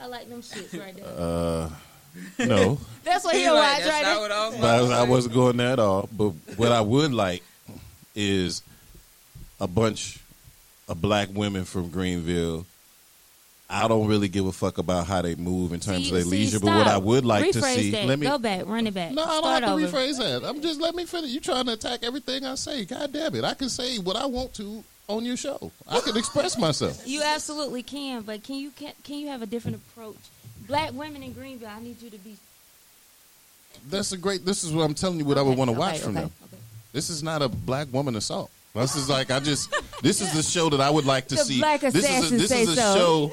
Speaker 1: I like them shits right there.
Speaker 5: uh no, *laughs*
Speaker 1: That's what
Speaker 4: He
Speaker 1: he'll
Speaker 4: like,
Speaker 1: watch
Speaker 4: that's
Speaker 1: right
Speaker 4: not what I was
Speaker 5: but
Speaker 4: I,
Speaker 5: was, I wasn't going there at all. But what I would like is a bunch of black women from Greenville. I don't really give a fuck about how they move in terms
Speaker 1: See-
Speaker 5: of their
Speaker 1: see,
Speaker 5: leisure, but what. I would like to see.
Speaker 1: That.
Speaker 5: Let me.
Speaker 1: go back, run it back.
Speaker 5: No, I don't
Speaker 1: Start
Speaker 5: have to
Speaker 1: over.
Speaker 5: rephrase that. I'm just let me finish. You trying to attack everything I say? God damn it! I can say what I want to on your show. I can express myself.
Speaker 1: You absolutely can, but can you can, can you have a different approach? Black women in Greenville, I need you to be.
Speaker 5: That's a great. This is what I'm telling you. What I would want to
Speaker 1: okay,
Speaker 5: watch from
Speaker 1: okay,
Speaker 5: them.
Speaker 1: okay.
Speaker 5: This is not a black woman assault. This is like I just. This is the *laughs* show that I would like to
Speaker 1: The
Speaker 5: see.
Speaker 1: black
Speaker 5: this is a, this is a
Speaker 1: so.
Speaker 5: show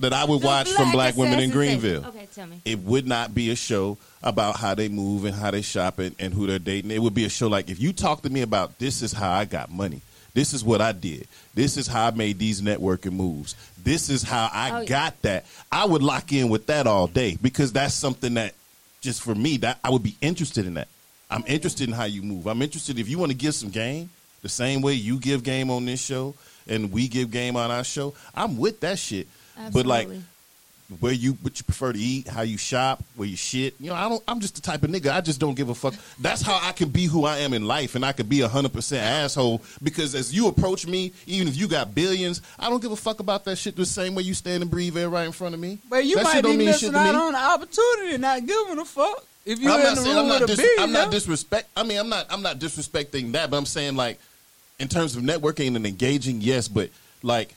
Speaker 5: that I would
Speaker 1: The
Speaker 5: watch from black women in
Speaker 1: assassins say-
Speaker 5: Greenville.
Speaker 1: Okay, tell me.
Speaker 5: It would not be a show about how they move and how they shop and, and who they're dating. It would be a show like if you talk to me about this is how I got money. This is what I did. This is how I made these networking moves. This is how I
Speaker 1: Oh, yeah.
Speaker 5: got that. I would lock in with that all day because that's something that just for me that I would be interested in that. I'm interested in how you move. I'm interested if you want to give some game the same way you give game on this show and we give game on our show. I'm with that shit. But like
Speaker 1: Absolutely.
Speaker 5: Where you what you prefer to eat, how you shop, where you shit. You know, I don't. I'm just the type of nigga. I just don't give a fuck. That's how I can be who I am in life, and I can be a hundred percent asshole because as you approach me, even if you got billions, I don't give a fuck about that shit the same way you stand and breathe air right in front of me.
Speaker 4: But you
Speaker 5: that
Speaker 4: might
Speaker 5: shit
Speaker 4: be missing
Speaker 5: shit to me.
Speaker 4: out on the opportunity, not giving a fuck. If you're
Speaker 5: I'm
Speaker 4: in
Speaker 5: not
Speaker 4: the
Speaker 5: saying
Speaker 4: room
Speaker 5: I'm not,
Speaker 4: with a
Speaker 5: dis- I'm not disrespect. I mean, I'm not I'm not disrespecting that, but I'm saying like in terms of networking and engaging, yes, but like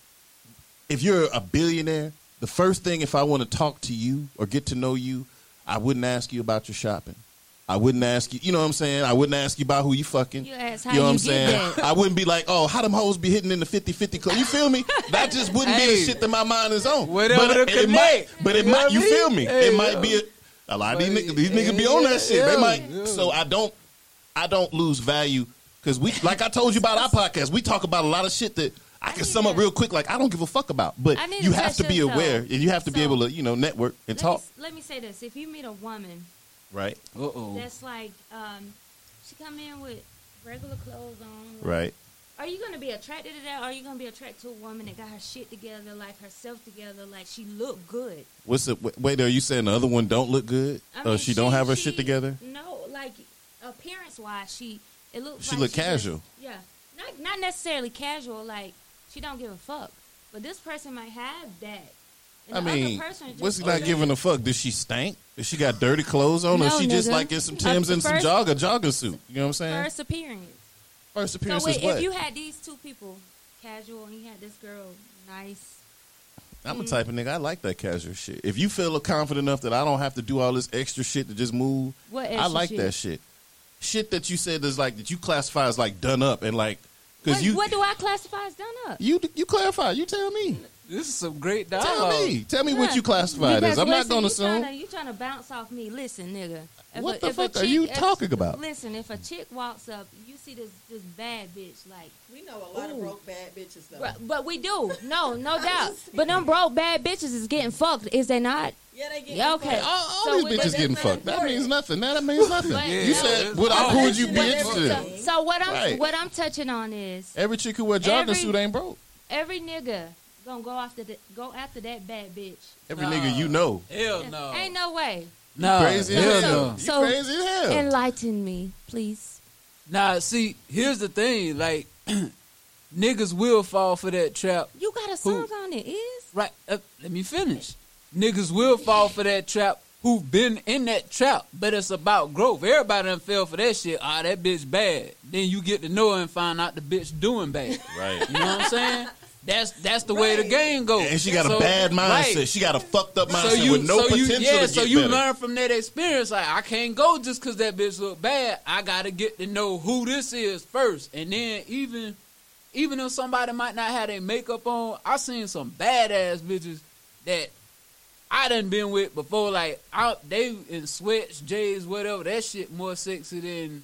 Speaker 5: if you're a billionaire, the first thing if I want to talk to you or get to know you, I wouldn't ask you about your shopping. I wouldn't ask you, you know what I'm saying? I wouldn't ask you about who you fucking.
Speaker 1: You ask how you
Speaker 5: know what
Speaker 1: you
Speaker 5: I'm
Speaker 1: get
Speaker 5: saying?
Speaker 1: that.
Speaker 5: I wouldn't be like, oh, how them hoes be hitting in the 50-50 club? You feel me? *laughs* That just wouldn't be the shit that my mind is on.
Speaker 4: Whatever
Speaker 5: but
Speaker 4: the
Speaker 5: it might, but it
Speaker 4: You
Speaker 5: might, you feel me?
Speaker 4: Hey,
Speaker 5: it might
Speaker 4: yo.
Speaker 5: be a, a lot of these niggas, these niggas be on that shit.
Speaker 4: Yeah,
Speaker 5: they might.
Speaker 4: yeah.
Speaker 5: So I don't, I don't lose value because we, like I told you about our podcast, we talk about a lot of shit that I can sum up real quick. Like I don't give a fuck about, but you have to be
Speaker 1: this, though.
Speaker 5: aware and you have to be able to, you know, network and
Speaker 1: Let
Speaker 5: talk.
Speaker 1: Me, let me say this: if you meet a woman
Speaker 5: Right,
Speaker 4: Uh oh.
Speaker 1: that's like, um, she come in with regular clothes on, like,
Speaker 5: right.
Speaker 1: Are you gonna be attracted to that? Or are you gonna be attracted to a woman that got her shit together, like herself together, like she look good?
Speaker 5: What's the wait, wait? Are you saying the other one don't look good,
Speaker 1: I
Speaker 5: or
Speaker 1: mean,
Speaker 5: she, don't have her shit together?
Speaker 1: No, like appearance wise, she it looks.
Speaker 5: She
Speaker 1: like
Speaker 5: look
Speaker 1: just-
Speaker 5: casual.
Speaker 1: yeah, not not necessarily casual. Like she don't give a fuck, but this person might have that. And
Speaker 5: I
Speaker 1: the
Speaker 5: mean,
Speaker 1: other person just
Speaker 5: what's he not giving a fuck? Does she stink? Does she got dirty clothes on, or
Speaker 1: No,
Speaker 5: she just like in some
Speaker 1: Uh,
Speaker 5: Tims and some
Speaker 1: first-
Speaker 5: jogger jogger suit? You know what I'm saying?
Speaker 1: First appearance.
Speaker 5: First appearance
Speaker 1: so wait,
Speaker 5: is what?
Speaker 1: if you had these two people, casual, and you had this girl, nice.
Speaker 5: I'm
Speaker 1: Mm.
Speaker 5: the type of nigga I like that casual shit. If you feel confident enough that I don't have to do all this extra shit to just move,
Speaker 1: What
Speaker 5: I
Speaker 1: extra
Speaker 5: like
Speaker 1: shit?
Speaker 5: that shit. Shit that you said is like that you classify as like done up and like
Speaker 1: What,
Speaker 5: you
Speaker 1: what do I classify as done up?
Speaker 5: you you clarify. You tell me.
Speaker 4: This is some great
Speaker 5: Tell me. Tell me what you classified it as. I'm not going to
Speaker 1: you
Speaker 5: assume.
Speaker 1: tryna- You trying to bounce off me? Listen, nigga. If
Speaker 5: What
Speaker 1: a-
Speaker 5: the
Speaker 1: if a
Speaker 5: fuck are you
Speaker 1: if-
Speaker 5: talking about?
Speaker 1: Listen, if a chick walks up, you see this this bad bitch, like,
Speaker 8: We know a lot of
Speaker 1: Ooh.
Speaker 8: broke bad bitches though.
Speaker 1: but, but we do, no, no *laughs* doubt. But them broke bad bitches is getting fucked, is they not?
Speaker 8: Yeah, they get
Speaker 1: Yeah, okay.
Speaker 8: fucked.
Speaker 5: All, all
Speaker 1: So
Speaker 5: these bitches getting fucked. That means nothing. That means nothing.
Speaker 1: But-
Speaker 5: you said, what, who would you be interested in?
Speaker 1: So, so what I'm
Speaker 5: Right.
Speaker 1: what I'm touching on is
Speaker 5: Every chick who wear jogging
Speaker 1: Every-
Speaker 5: suit ain't broke.
Speaker 1: every nigga gonna go after the, go after that bad bitch.
Speaker 5: Every
Speaker 4: Nah.
Speaker 5: nigga you know.
Speaker 4: Hell no.
Speaker 1: Ain't no way.
Speaker 4: Nah,
Speaker 5: crazy as
Speaker 4: hell
Speaker 5: hell.
Speaker 4: no.
Speaker 5: You
Speaker 1: So-
Speaker 5: crazy as hell.
Speaker 1: Enlighten me, please.
Speaker 4: Nah, see, here's the thing. Like, *clears throat* niggas will fall for that trap.
Speaker 1: You got a
Speaker 4: Who?
Speaker 1: song on it, is?
Speaker 4: Right. Uh, let me finish. Niggas will fall for that trap who've been in that trap, but it's about growth. Everybody done fell for that shit. Ah, that bitch bad. Then you get to know her and find out the bitch doing bad.
Speaker 5: right.
Speaker 4: You know what I'm saying? That's that's the way the game goes.
Speaker 5: And she got
Speaker 4: So-
Speaker 5: a bad mindset.
Speaker 4: right.
Speaker 5: She got a fucked up mindset
Speaker 4: So you,
Speaker 5: with no
Speaker 4: so you,
Speaker 5: potential
Speaker 4: yeah,
Speaker 5: to
Speaker 4: so you
Speaker 5: better.
Speaker 4: learn from that experience. Like I can't go just because that bitch look bad. I gotta get to know who this is first, and then even, even if somebody might not have their makeup on, I seen some badass bitches that I done been with before. Like out they in sweats, J's, whatever. That shit more sexy than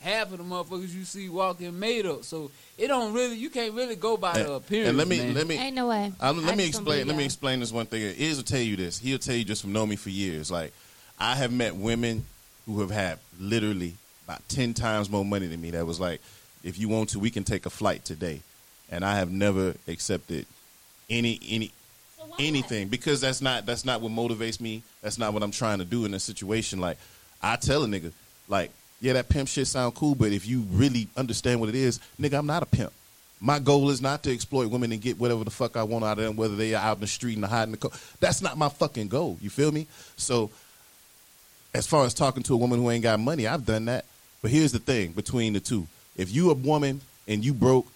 Speaker 4: half of the motherfuckers you see walking made up. So it don't really, you can't really go by the appearance.
Speaker 5: and let me
Speaker 4: man.
Speaker 5: let me
Speaker 1: Ain't no way.
Speaker 5: I, let
Speaker 1: I
Speaker 5: me explain. Let me explain this one thing. Iz will tell you this. He'll tell you just from knowing me for years. Like I have met women who have had literally about ten times more money than me. That was like, if you want to, we can take a flight today. And I have never accepted any any
Speaker 1: So why?
Speaker 5: anything because that's not that's not what motivates me. That's not what I'm trying to do in a situation. Like I tell a nigga, like, yeah, that pimp shit sound cool, but if you really understand what it is, nigga, I'm not a pimp. My goal is not to exploit women and get whatever the fuck I want out of them, whether they are out in the street and hiding the coat. That's not my fucking goal. You feel me? So, as far as talking to a woman who ain't got money, I've done that. But here's the thing between the two: if you a woman and you broke,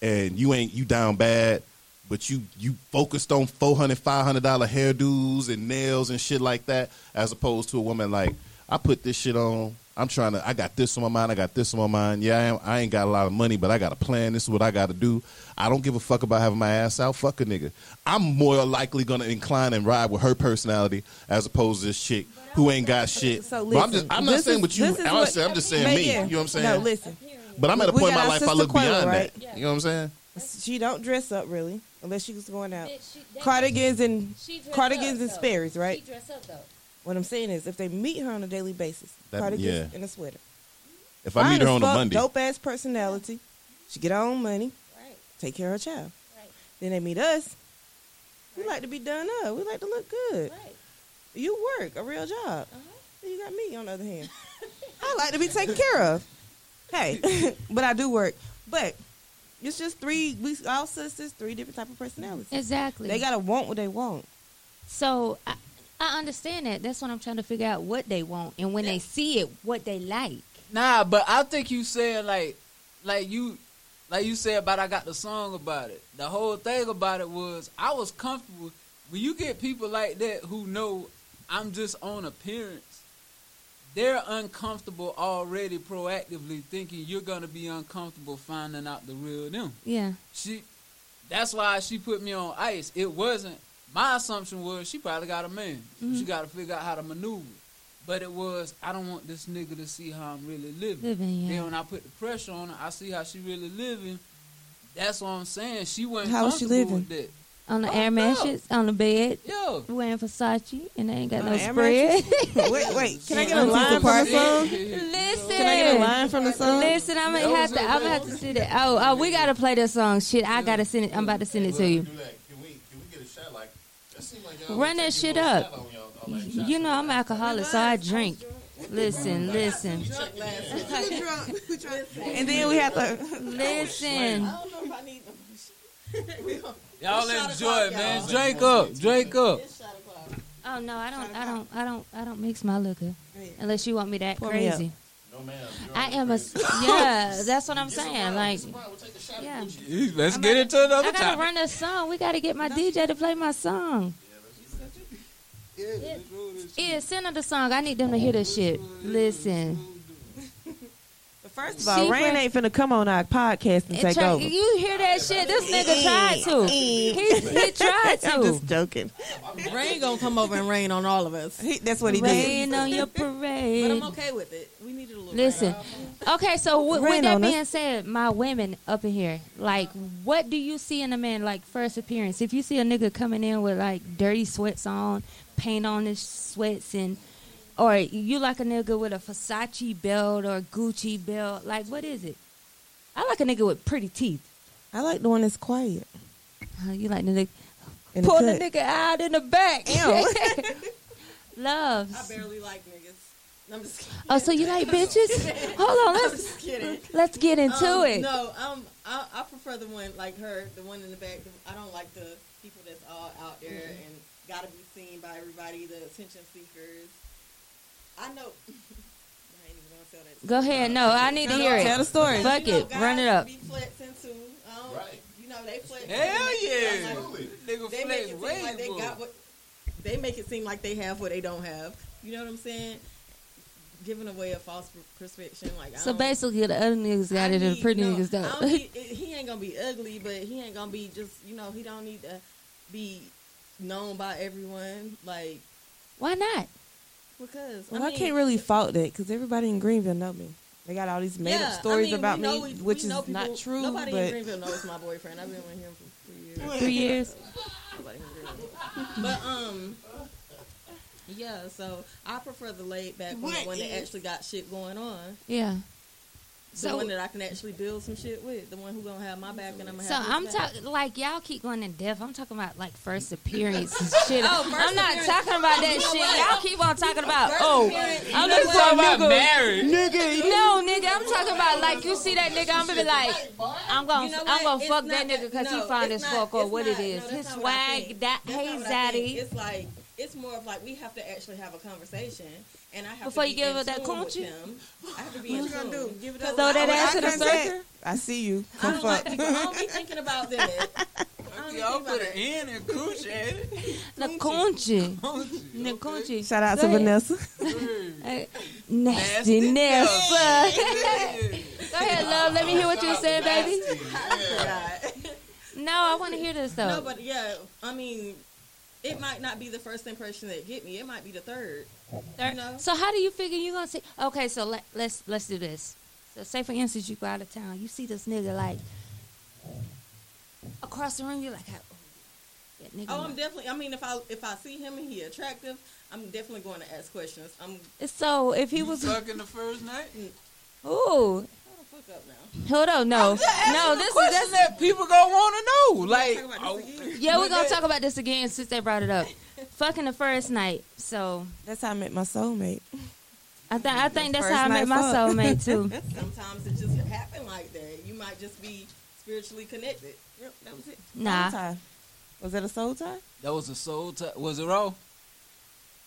Speaker 5: and you ain't you down bad, but you you focused on 400 500 dollar hairdos and nails and shit like that, as opposed to a woman like I put this shit on. I'm trying to. I got this on my mind. I got this on my mind. Yeah, I, am, I ain't got a lot of money, but I got a plan. This is what I got to do. I don't give a fuck about having my ass out. Fuck a nigga. I'm more likely gonna incline and ride with her personality as opposed to this chick who ain't got shit.
Speaker 3: So
Speaker 5: But I'm
Speaker 3: listen,
Speaker 5: just. I'm not saying
Speaker 3: is-
Speaker 5: what you.
Speaker 3: this is
Speaker 5: I'm,
Speaker 3: what-
Speaker 5: saying, I'm just saying me.
Speaker 3: yeah.
Speaker 5: You know what I'm saying?
Speaker 3: No, listen.
Speaker 5: But I'm at a
Speaker 3: We
Speaker 5: point in my life I look
Speaker 3: Quella,
Speaker 5: beyond
Speaker 3: right?
Speaker 5: that. You know what I'm saying?
Speaker 3: She don't dress up really, unless she was going out.
Speaker 1: Bitch, she-
Speaker 3: Cardigans and
Speaker 1: she
Speaker 3: cardigans
Speaker 1: up,
Speaker 3: and
Speaker 1: though.
Speaker 3: Sperry's, right?
Speaker 1: She dress up though.
Speaker 3: What I'm saying is, if they meet her on a daily basis,
Speaker 5: That-
Speaker 3: cardigans
Speaker 5: yeah.
Speaker 3: and a sweater.
Speaker 5: If I meet her
Speaker 3: as
Speaker 5: on a
Speaker 3: fuck,
Speaker 5: Monday,
Speaker 3: dope ass personality. She get her own money,
Speaker 1: Right.
Speaker 3: take care of her child.
Speaker 1: Right.
Speaker 3: Then they meet us. We like to be done up. We like to look good.
Speaker 1: Right.
Speaker 3: You work a real job.
Speaker 1: Uh-huh.
Speaker 3: You got me on the other hand. *laughs* I like to be taken care of. Hey, *laughs* but I do work. But it's just three. We all sisters, three different type of personalities.
Speaker 1: Exactly.
Speaker 3: They gotta want what they want.
Speaker 1: So I, I understand that. That's what I'm trying to figure out what they want, and when they see it, what they like.
Speaker 4: Nah, but I think you said like, like you, like you said about I got the song about it. The whole thing about it was I was comfortable. When you get people like that who know I'm just on appearance, they're uncomfortable already proactively thinking you're gonna be uncomfortable finding out the real them.
Speaker 1: Yeah.
Speaker 4: She that's why she put me on ice. It wasn't my assumption was she probably got a man.
Speaker 1: Mm-hmm.
Speaker 4: She gotta figure out how to maneuver. But it was I don't want this nigga to see how I'm really living.
Speaker 1: Living, yeah.
Speaker 4: Then when I put the pressure on her, I see how she really living. That's what I'm saying. She wasn't
Speaker 3: How was she living?
Speaker 4: with that.
Speaker 1: On the
Speaker 4: Oh,
Speaker 1: air
Speaker 4: no.
Speaker 1: mattress, on the bed,
Speaker 4: Yo.
Speaker 1: wearing Versace, and they ain't got
Speaker 3: On
Speaker 1: no spread. *laughs*
Speaker 3: wait, wait. Can I get a line from the song?
Speaker 1: Listen.
Speaker 3: Can I get a line from the song?
Speaker 1: Listen, I'm gonna have to.
Speaker 4: her
Speaker 1: I'm gonna have to see that. Oh, oh, we gotta play this song. Shit, I gotta send it. I'm about to send it to you.
Speaker 5: Do that. Can we, can we get a shot like that? Seems like y'all
Speaker 1: Run that shit up.
Speaker 5: shot on y'all- on like.
Speaker 1: You know I'm alcoholic, so I drink. Listen, listen,
Speaker 8: Drunk last week.
Speaker 3: And then we have to.
Speaker 1: listen.
Speaker 8: I don't know if I need them.
Speaker 4: Y'all enjoy it, man.
Speaker 8: y'all.
Speaker 4: Drink up. Drink up.
Speaker 8: It's shot o'clock.
Speaker 1: Oh no, I don't. I don't. I don't. I don't mix my liquor unless you want me that
Speaker 3: Pour me
Speaker 1: crazy.
Speaker 5: No, ma'am.
Speaker 1: I am a. *laughs* Yeah, that's what I'm saying. Like,
Speaker 5: we'll take a shot.
Speaker 1: yeah.
Speaker 4: Let's
Speaker 1: I'm
Speaker 4: get
Speaker 1: about-
Speaker 4: into another
Speaker 1: I gotta
Speaker 4: topic.
Speaker 1: run this song. We gotta get my DJ to play my song. Yeah, send her the song. I need them to hear this shit. Listen.
Speaker 3: First of all,
Speaker 1: She
Speaker 3: Rain
Speaker 1: bring-
Speaker 3: ain't finna come on our podcast and
Speaker 1: It
Speaker 3: take
Speaker 1: try-
Speaker 3: over.
Speaker 1: You hear that shit? This nigga tried to. He, he *laughs* tried to. *laughs*
Speaker 3: I'm just joking.
Speaker 8: Rain gonna come over and rain on all of us.
Speaker 3: He, that's what he did.
Speaker 1: Rain on your parade.
Speaker 8: But I'm okay with it. We needed a little
Speaker 1: Listen. Okay, so with, with that
Speaker 3: on us.
Speaker 1: being said, my women up in here, like, what do you see in a man like first appearance? If you see a nigga coming in with like dirty sweats on, paint on his sweats, and or you like a nigga with a Versace belt or Gucci belt, like what is it? I like a nigga with pretty teeth.
Speaker 3: I like the one that's quiet.
Speaker 1: Uh, you like the nigga
Speaker 3: in the
Speaker 1: pull the nigga out in the back. *laughs* Love.
Speaker 8: I barely like niggas. I'm just kidding.
Speaker 1: Oh, so you like bitches? *laughs* Hold on, *laughs*
Speaker 8: I'm
Speaker 1: let's
Speaker 8: just kidding.
Speaker 1: let's get into
Speaker 8: Um,
Speaker 1: it.
Speaker 8: No, um, I, I prefer the one like her, the one in the back. I don't like the people that's all out there
Speaker 1: Mm-hmm.
Speaker 8: and gotta be seen by everybody, the attention seekers. I know. *laughs* I ain't even gonna tell that.
Speaker 1: Go ahead. No, I need to hear it.
Speaker 3: Tell the story.
Speaker 1: Fuck
Speaker 8: You know,
Speaker 1: it.
Speaker 8: guys
Speaker 1: Run it up.
Speaker 8: Be flexing too. I don't,
Speaker 5: Right.
Speaker 8: You know they flex.
Speaker 4: Hell
Speaker 8: they
Speaker 4: yeah.
Speaker 8: seem like-
Speaker 4: Nigga
Speaker 8: They make it seem like they got what. They make it seem like they have what they don't have. You know what I'm saying? Giving away a false per- perception. Like I
Speaker 1: So basically, the other niggas got
Speaker 8: I
Speaker 1: it and the
Speaker 8: need-
Speaker 1: pretty
Speaker 8: no,
Speaker 1: niggas
Speaker 8: I
Speaker 1: don't.
Speaker 8: don't need- *laughs* he ain't gonna be ugly, but he ain't gonna be just you know he don't need to be known by everyone. Like
Speaker 1: Why not?
Speaker 8: because
Speaker 3: Well,
Speaker 8: I,
Speaker 3: I, can't really fault that because everybody in Greenville know me. They got all these made
Speaker 8: yeah,
Speaker 3: up stories
Speaker 8: I mean,
Speaker 3: about
Speaker 8: know
Speaker 3: me,
Speaker 8: we-
Speaker 3: which
Speaker 8: we
Speaker 3: is
Speaker 8: people-
Speaker 3: not true.
Speaker 8: Nobody in
Speaker 3: but
Speaker 8: Greenville knows my boyfriend. I've been with him for three years.
Speaker 1: Three years.
Speaker 8: Nobody in Greenville. But um. Yeah, so I prefer the laid back one, the one that actually got shit going on.
Speaker 1: Yeah.
Speaker 8: The
Speaker 1: So-
Speaker 8: one that I can actually build some shit with. The one who gonna have my back and I'm gonna
Speaker 1: So
Speaker 8: have his
Speaker 1: I'm talking like y'all keep going in depth. I'm talking about like first appearance and *laughs* shit.
Speaker 8: Oh, first
Speaker 1: I'm not
Speaker 8: appearance.
Speaker 1: talking about that
Speaker 8: You
Speaker 1: shit.
Speaker 8: what?
Speaker 1: Y'all keep on talking about
Speaker 8: First
Speaker 1: oh,
Speaker 8: appearance,
Speaker 1: I'm
Speaker 8: know
Speaker 1: just
Speaker 8: what?
Speaker 1: talking
Speaker 4: Talking
Speaker 1: about
Speaker 4: about marriage.
Speaker 1: Nigga, no, nigga, I'm talking about like you see that nigga, I'm gonna be like, I'm gonna,
Speaker 8: You know
Speaker 1: I'm gonna
Speaker 8: It's
Speaker 1: fuck that nigga because he
Speaker 8: no,
Speaker 1: fine
Speaker 8: it's
Speaker 1: as
Speaker 8: not-
Speaker 1: fuck or what
Speaker 8: not-
Speaker 1: it is.
Speaker 8: no,
Speaker 1: His
Speaker 8: not what I
Speaker 1: swag, that hey
Speaker 8: not what I think.
Speaker 1: zaddy.
Speaker 8: It's like it's more of like we have to actually have a conversation, and I have
Speaker 1: Before
Speaker 8: to
Speaker 1: you give
Speaker 8: in
Speaker 1: her that
Speaker 8: tune with
Speaker 1: coochie?
Speaker 8: him. I have to be what in tune. Give it
Speaker 1: Throw that ass in the circle.
Speaker 3: I see you.
Speaker 8: I
Speaker 3: Come
Speaker 8: don't like people. I don't be thinking about *laughs* that. I don't be
Speaker 4: Y'all
Speaker 8: thinking
Speaker 4: put
Speaker 8: about
Speaker 4: an N in coochie.
Speaker 1: The conchi, the conchi.
Speaker 3: Shout out
Speaker 1: Go
Speaker 3: to
Speaker 1: ahead.
Speaker 3: Vanessa. *laughs*
Speaker 1: Hey, Nasty Ness. Go *laughs* ahead, love. Let me hear what you said, baby. No, I want to hear this though.
Speaker 8: No, but yeah, I mean, it might not be the first impression that get me. It might be the third.
Speaker 1: Third-
Speaker 8: know?
Speaker 1: So how do you figure you gonna see? Okay, so let, let's let's do this. So say for instance you go out of town, you see this nigga like across the room, you're like, oh, that nigga.
Speaker 8: Oh, I'm
Speaker 1: might-
Speaker 8: definitely. I mean, if I if I see him and he attractive, I'm definitely going to ask questions. I'm
Speaker 1: so if he was,
Speaker 4: Fucking the first night. Mm.
Speaker 1: ooh,
Speaker 8: hold the fuck up now.
Speaker 1: hold on, no, no, this is that's
Speaker 4: that people gonna want to know. Like,
Speaker 8: Talk
Speaker 4: oh,
Speaker 1: yeah. We're gonna talk about this again since they brought it up. Fucking the first night. So
Speaker 3: That's how I met my soulmate.
Speaker 1: I think I think that's
Speaker 3: First
Speaker 1: how I met my
Speaker 3: fuck.
Speaker 1: soulmate *laughs* too.
Speaker 8: Sometimes it just happen like that. You might just be spiritually connected. Yep, that was it.
Speaker 1: Nah,
Speaker 3: Soul tie. Was that a soul tie?
Speaker 4: that was a soul tie. Was it raw?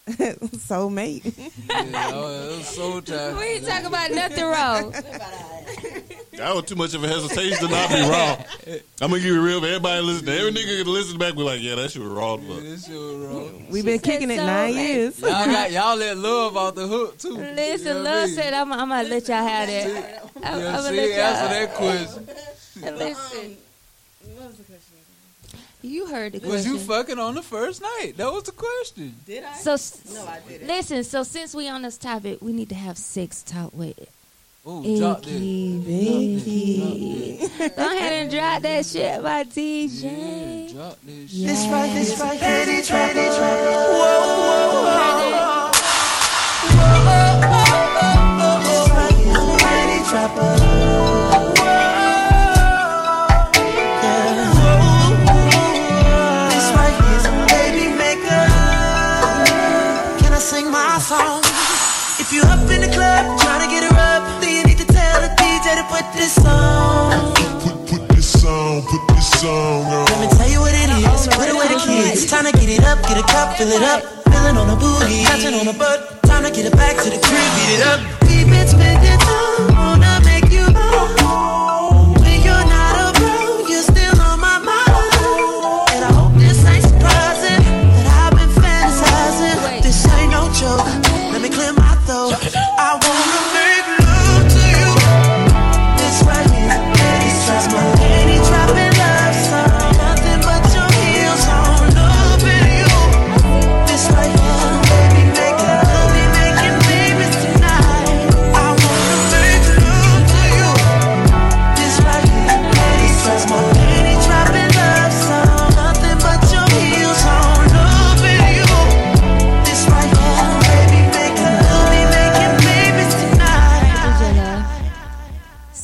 Speaker 4: *laughs*
Speaker 3: Soulmate.
Speaker 4: Yeah, oh, it was soul time.
Speaker 1: We ain't talking about nothing wrong.
Speaker 5: That was too much of a hesitation to not be wrong. I'm gonna give you real. Everybody listen. Every nigga can listen back. Be like, yeah, that shit was wrong. Fuck.
Speaker 4: This shit was wrong.
Speaker 3: We've been
Speaker 1: said
Speaker 3: kicking it
Speaker 1: soulmate.
Speaker 3: nine years.
Speaker 4: Y'all got y'all let love off the hook too.
Speaker 1: Listen,
Speaker 4: You know what I
Speaker 1: love
Speaker 4: mean?
Speaker 1: said I'm, I'm gonna let y'all have that. I'm,
Speaker 4: Yeah,
Speaker 1: I'm gonna
Speaker 4: see,
Speaker 1: let
Speaker 4: answer
Speaker 1: y'all.
Speaker 4: that question. *laughs*
Speaker 1: Listen,
Speaker 8: What was the question?
Speaker 1: You heard the
Speaker 4: Was
Speaker 1: question.
Speaker 4: you fucking on the first night? That was the question.
Speaker 8: Did I?
Speaker 1: so
Speaker 8: no, I didn't.
Speaker 1: listen. So since we on this topic, we need to have sex talk with
Speaker 4: Ooh, drop that.
Speaker 1: Icky Vicky. Go ahead and drop that shit, my DJ.
Speaker 4: Yeah, drop this shit.
Speaker 1: This right, this right,
Speaker 2: This If you up in the club trying to get her up, then you need to tell the DJ to put this on.
Speaker 9: Put, put this song, put this song on.
Speaker 2: Let me tell you what it is. Oh, put it with the oh, oh, kids. It's time to get it up, get a cup, fill it up. Feeling on the booty, touching on the butt. Time to get it back to the crib, beat it up. We've been spending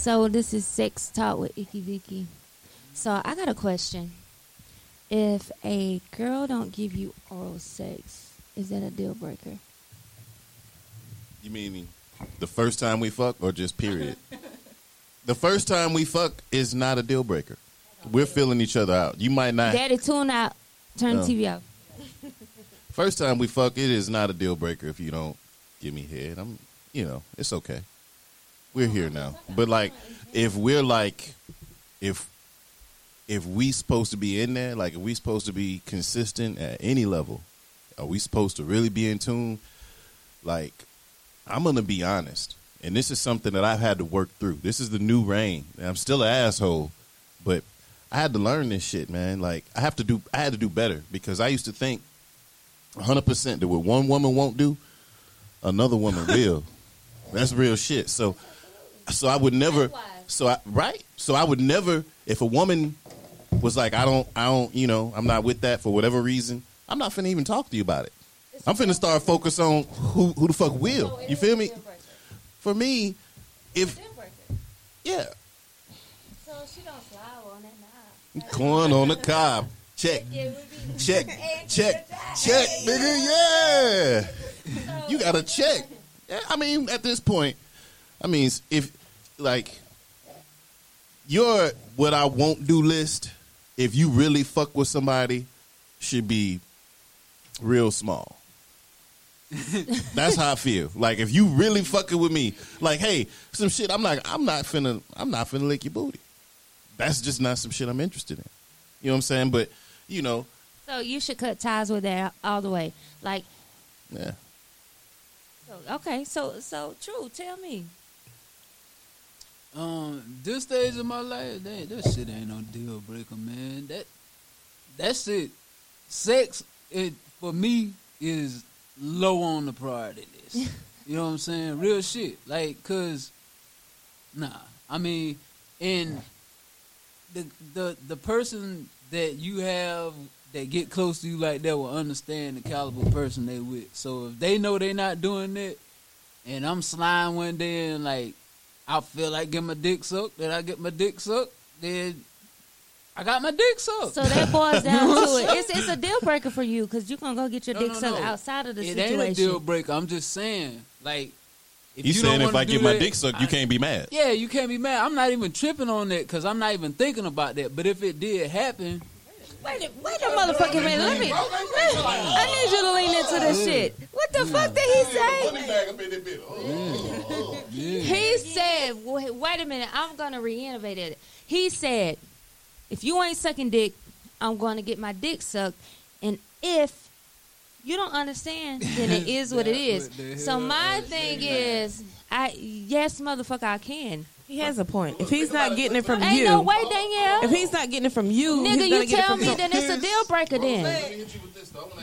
Speaker 1: So this is sex talk with Icky Vicky. So I got a question. If a girl don't give you oral sex, is that a deal breaker?
Speaker 5: You mean the first time we fuck, or just period? *laughs* the first time we fuck is not a deal breaker. We're feeling each other out. You might not.
Speaker 1: Daddy, tune out. Turn
Speaker 5: No.
Speaker 1: the oh. TV off.
Speaker 5: First time we fuck, it is not a deal breaker if you don't give me head. I'm, you know, it's okay. We're here now. But like, if we're like, if if we supposed to be in there, like, if we supposed to be consistent at any level, are we supposed to really be in tune? Like, I'm gonna be honest, and this is something that I've had to work through. This is the new reign. And I'm still an asshole, but I had to learn this shit, man. Like, I have to do. I had to do better because I used to think 100% that what one woman won't do, another woman *laughs* will. That's real shit. So, so I would never. So I right. So I would never. If a woman was like, I don't, I don't, you know, I'm not with that for whatever reason. I'm not finna even talk to you about it. I'm finna start focus on who who the fuck will. Oh, you feel me? For me, if yeah,
Speaker 1: So she don't slide on that knob.
Speaker 5: corn on the cob. Check, check, *laughs* check, check, nigga. Yeah. *laughs* You got to check. *laughs* I mean, at this point, I mean, if like your what I won't do list, if you really fuck with somebody, should be real small. *laughs* That's how I feel. Like if you really fucking with me, like, hey, some shit, I'm like, I'm not finna, I'm not finna lick your booty. That's just not some shit I'm interested in. You know what I'm saying? But you know,
Speaker 1: So you should cut ties with that all the way. Like,
Speaker 5: yeah.
Speaker 1: so, okay, so so true. Tell me.
Speaker 4: Um, this stage of my life, that, that shit ain't no deal breaker, man. That that's it. Sex, it for me is low on the priority list. *laughs* you know what I'm saying? Real shit. Like, cause, nah. I mean, and the the the person that you have that get close to you like that will understand the caliber person they with. So if they know they not doing that, and I'm slime one day and like I feel like getting my dick sucked, Did I get my dick sucked, then I got my dick sucked.
Speaker 1: So that boils *laughs* down to it. It's it's a deal breaker for you because you're gonna go get your
Speaker 4: No,
Speaker 1: dick
Speaker 4: no,
Speaker 1: sucked
Speaker 4: no.
Speaker 1: outside of the
Speaker 4: it
Speaker 1: situation.
Speaker 4: It ain't a deal breaker. I'm just saying, like, if
Speaker 5: You,
Speaker 4: you
Speaker 5: saying if I
Speaker 4: do
Speaker 5: get my dick sucked, you
Speaker 4: I-
Speaker 5: can't be mad.
Speaker 4: Yeah, you can't be mad. I'm not even tripping on that because I'm not even thinking about that. But if it did happen,
Speaker 1: Wait, a- wait a motherfucking minute. Let me. I need you to lean into this shit. What the fuck did he say? Mm. He said, wait, wait a minute, I'm going to re-innovate it. He said, if you ain't sucking dick, I'm going to get my dick sucked. And if you don't understand, then it is what *laughs* it
Speaker 4: That's what the
Speaker 1: is. So my thing is, I yes, motherfucker, I can.
Speaker 3: He has a point. If he's not getting it from
Speaker 1: Ain't
Speaker 3: you,
Speaker 1: no way, Danielle.
Speaker 3: if he's not getting it from you,
Speaker 1: Nigga,
Speaker 3: he's gonna
Speaker 1: you
Speaker 3: get it
Speaker 1: tell
Speaker 3: from
Speaker 1: me then it's a deal breaker then.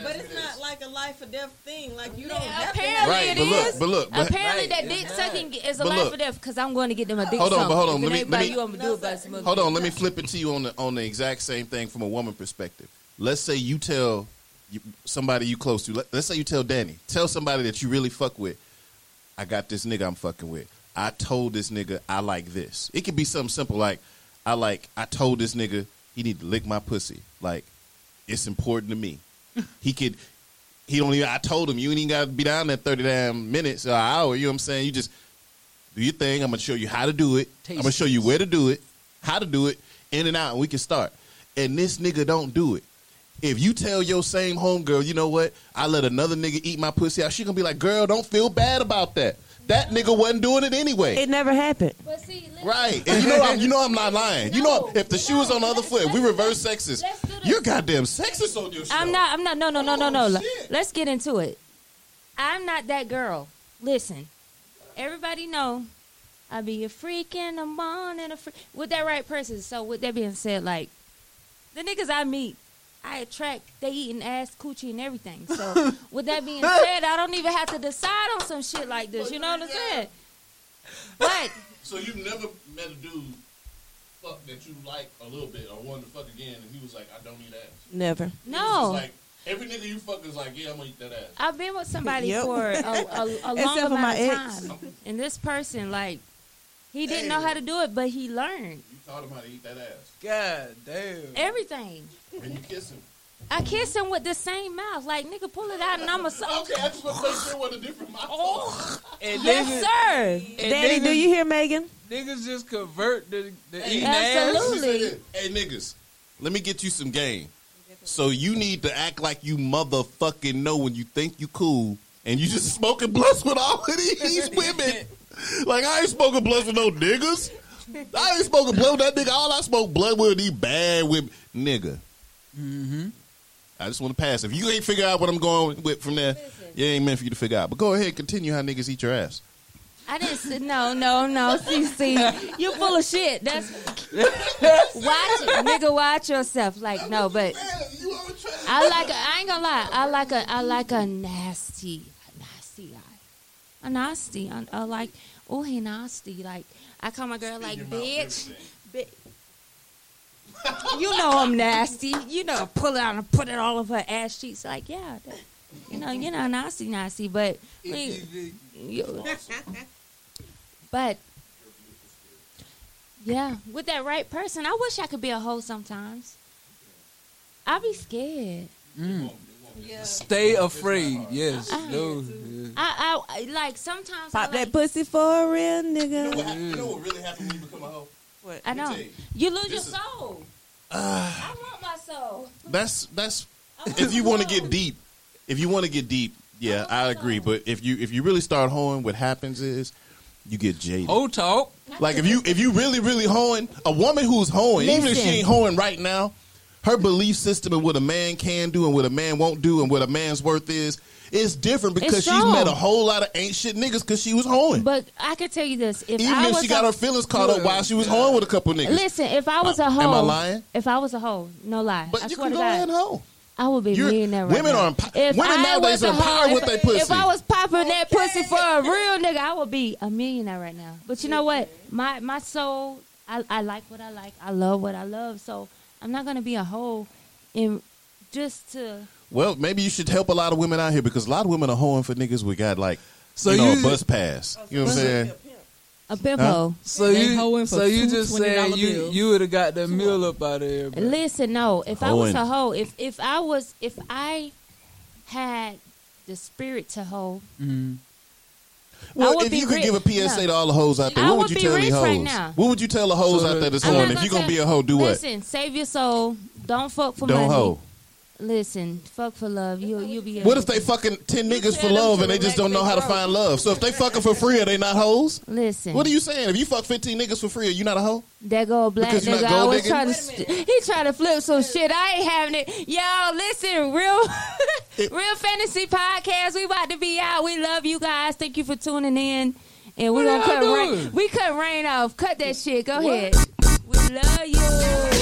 Speaker 8: But it's not like a life or death thing. Like you don't have to
Speaker 1: apparently
Speaker 5: Right,
Speaker 1: it
Speaker 5: but look,
Speaker 1: is.
Speaker 5: but look, but-
Speaker 1: apparently that dick sucking is a
Speaker 5: But
Speaker 1: life
Speaker 5: look.
Speaker 1: or death because I'm going to get them a dick
Speaker 5: Hold on, but hold on, let me-
Speaker 1: ain't
Speaker 5: let me-
Speaker 1: you, I'm gonna do it by some other
Speaker 5: Hold on, let me flip it to you on the on the exact same thing from a woman perspective. Let's say you tell you, somebody you close to. Let, let's say you tell Danny. Tell somebody that you really fuck with. I got this nigga I'm fucking with. I told this nigga I like this. It could be something simple like I like. I told this nigga he need to lick my pussy. Like it's important to me. *laughs* he could. He don't even. I told him you ain't even got to be down there thirty damn minutes or hour. You know what I'm saying? You just do your thing. I'm gonna show you how to do it. I'm gonna show you where to do it, how to do it, in and out, and we can start. And this nigga don't do it. If you tell your same homegirl, you know what? I let another nigga eat my pussy out, she gonna be like, girl, don't feel bad about that. That nigga wasn't doing it anyway.
Speaker 3: It never happened.
Speaker 1: But see,
Speaker 5: Right. And you know I'm you know I'm not lying. You know if the shoe was on the other foot, if we reverse sexist,
Speaker 1: Let's do this.
Speaker 5: you're goddamn sexist on your show.
Speaker 1: I'm not. I'm not. No, no, no, no, no.
Speaker 5: Oh.
Speaker 1: Let's get into it. I'm not that girl. Listen, everybody know I be a freak in the morning, a freak with that right person. So with that being said, like the niggas I meet, I attract. They eating ass, coochie, and everything. So *laughs* with that being said, I don't even have to decide on some shit like this. You know what I'm saying? But
Speaker 5: So you've never met a dude fuck that you like a little bit or wanted to fuck again and he was like, I don't eat ass.
Speaker 3: Never.
Speaker 1: no.
Speaker 5: Like every nigga you fuck is like, Yeah, I'm gonna eat that ass.
Speaker 1: I've been with somebody
Speaker 3: Yep.
Speaker 1: for a, a, a *laughs* long
Speaker 3: Except for
Speaker 1: amount
Speaker 3: my
Speaker 1: of
Speaker 3: ex.
Speaker 1: time, and this person, like, he didn't know how to do it, but he learned
Speaker 5: You taught him how to eat that ass.
Speaker 4: God damn.
Speaker 1: everything.
Speaker 5: And you kiss him.
Speaker 1: I kiss him with the same mouth, like nigga, pull it out, and I'm a so.
Speaker 5: Okay, I just want to make sure what a different mouth.
Speaker 1: Oh,
Speaker 4: And
Speaker 1: yes,
Speaker 4: niggas,
Speaker 1: sir.
Speaker 4: and
Speaker 3: Daddy,
Speaker 4: niggas,
Speaker 3: do you hear Megan?
Speaker 4: niggas just convert the, the eating
Speaker 1: Absolutely.
Speaker 4: ass.
Speaker 5: Hey niggas, let me get you some game. So you need to act like you motherfucking know when you think you cool, and you just smoking blunts with all of these women. *laughs* Like I ain't smoking blunts with no niggas. I ain't smoking blood with that nigga. All I smoke blood with these bad women, nigga.
Speaker 4: Mm-hmm.
Speaker 5: I just want to pass. If you ain't figure out what I'm going with from there, it ain't meant for you to figure out. But go ahead, continue how niggas eat your ass.
Speaker 1: I didn't say no, no, no. See, see, you full of shit. That's *laughs* watch, nigga. Watch yourself. Like no, but I like. A, I ain't gonna lie. I like a. I like a nasty, a nasty guy. A nasty. I, I uh, like. Oh, he nasty. Like I call my girl like bitch. Bi- you know I'm nasty. You know, pull it out and put it all over her ass cheeks. Like yeah, that, you know, you know, nasty, nasty. But we- you- but yeah, with that right person, I wish I could be a hoe sometimes. I'd be scared.
Speaker 4: Stay afraid. Yes.
Speaker 1: I-
Speaker 4: No. yeah.
Speaker 1: I, I I- like sometimes. I
Speaker 3: Pop that pussy for a real nigga.
Speaker 5: You know what really happened when you become a hoe?
Speaker 3: What?
Speaker 1: I know
Speaker 5: you.
Speaker 1: you lose your
Speaker 5: This is-
Speaker 1: soul. Ah. I want my soul.
Speaker 5: That's that's if you want to get deep, if you want to get deep, yeah,
Speaker 1: want
Speaker 5: I agree.
Speaker 1: soul.
Speaker 5: But if you if you really start hoeing, what happens is you get jaded.
Speaker 4: Whole talk.
Speaker 5: Like if you if you really really hoeing, a woman who's hoeing, even if she ain't hoeing right now, her belief system and what a man can do and what a man won't do and what a man's worth is is different because she's met a whole lot of ain't shit niggas because she was hoeing.
Speaker 1: But I can tell you this: if
Speaker 5: even
Speaker 1: I
Speaker 5: if she got
Speaker 1: a,
Speaker 5: her feelings caught up while she was hoeing with a couple niggas.
Speaker 1: listen, if I was a hoe,
Speaker 5: am I lying?
Speaker 1: If I was a hoe, no lie. I
Speaker 5: But you
Speaker 1: swear
Speaker 5: can go ahead and hoe.
Speaker 1: I would be
Speaker 5: You're-
Speaker 1: millionaire right
Speaker 5: women
Speaker 1: now.
Speaker 5: are empo-
Speaker 1: If
Speaker 5: women
Speaker 1: I
Speaker 5: nowadays are empowered with their pussy.
Speaker 1: If I was popping that pussy for a *laughs* real nigga, I would be a millionaire right now. But you know what? My my soul, I, I like what I like. I love what I love. So I'm not gonna be a hoe, in just to.
Speaker 5: Well, maybe you should help a lot of women out here because a lot of women are hoeing for niggas we got like
Speaker 4: So
Speaker 5: you know
Speaker 4: you-
Speaker 5: a bus pass. You know what I'm saying?
Speaker 1: A pimp
Speaker 5: Huh?
Speaker 4: So
Speaker 8: They
Speaker 4: you, so you just saying you
Speaker 8: bills.
Speaker 4: you would have got that meal up out of there, bro.
Speaker 1: Listen, no. If I was a hoe, if if I was, if I had the spirit to hoe,
Speaker 4: Mm.
Speaker 5: Well, if you could
Speaker 1: rich.
Speaker 5: give a PSA
Speaker 1: No.
Speaker 5: to all the hoes out there,
Speaker 1: I
Speaker 5: what would
Speaker 1: would
Speaker 5: you
Speaker 1: be
Speaker 5: tell these
Speaker 1: rich
Speaker 5: hoes?
Speaker 1: right.
Speaker 5: What would you tell the hoes
Speaker 4: So
Speaker 5: out there this
Speaker 1: I'm not
Speaker 5: horny? If you're gonna be a hoe, do what?
Speaker 1: Listen, save your soul. Don't fuck for
Speaker 5: Don't
Speaker 1: money.
Speaker 5: hoe.
Speaker 1: Listen, fuck for love. You you'll be.
Speaker 5: What if they fucking ten niggas for love and they just don't know how to find love? So if they fucking for free, are they not hoes?
Speaker 1: Listen.
Speaker 5: What are you saying? If you fuck fifteen niggas for free, are you not a hoe?
Speaker 1: That go black
Speaker 5: Because
Speaker 1: nigga.
Speaker 5: not
Speaker 1: I
Speaker 5: gold
Speaker 1: was
Speaker 5: digging?
Speaker 1: trying to.
Speaker 8: Wait a
Speaker 1: St- he trying to flip some shit. I ain't having it. Y'all, listen, real, *laughs* real fantasy podcast. We about to be out. We love you guys. Thank you for tuning in. And we
Speaker 4: What
Speaker 1: gonna cut Rain. We cut Rain off. Cut that shit. Go ahead. We love you.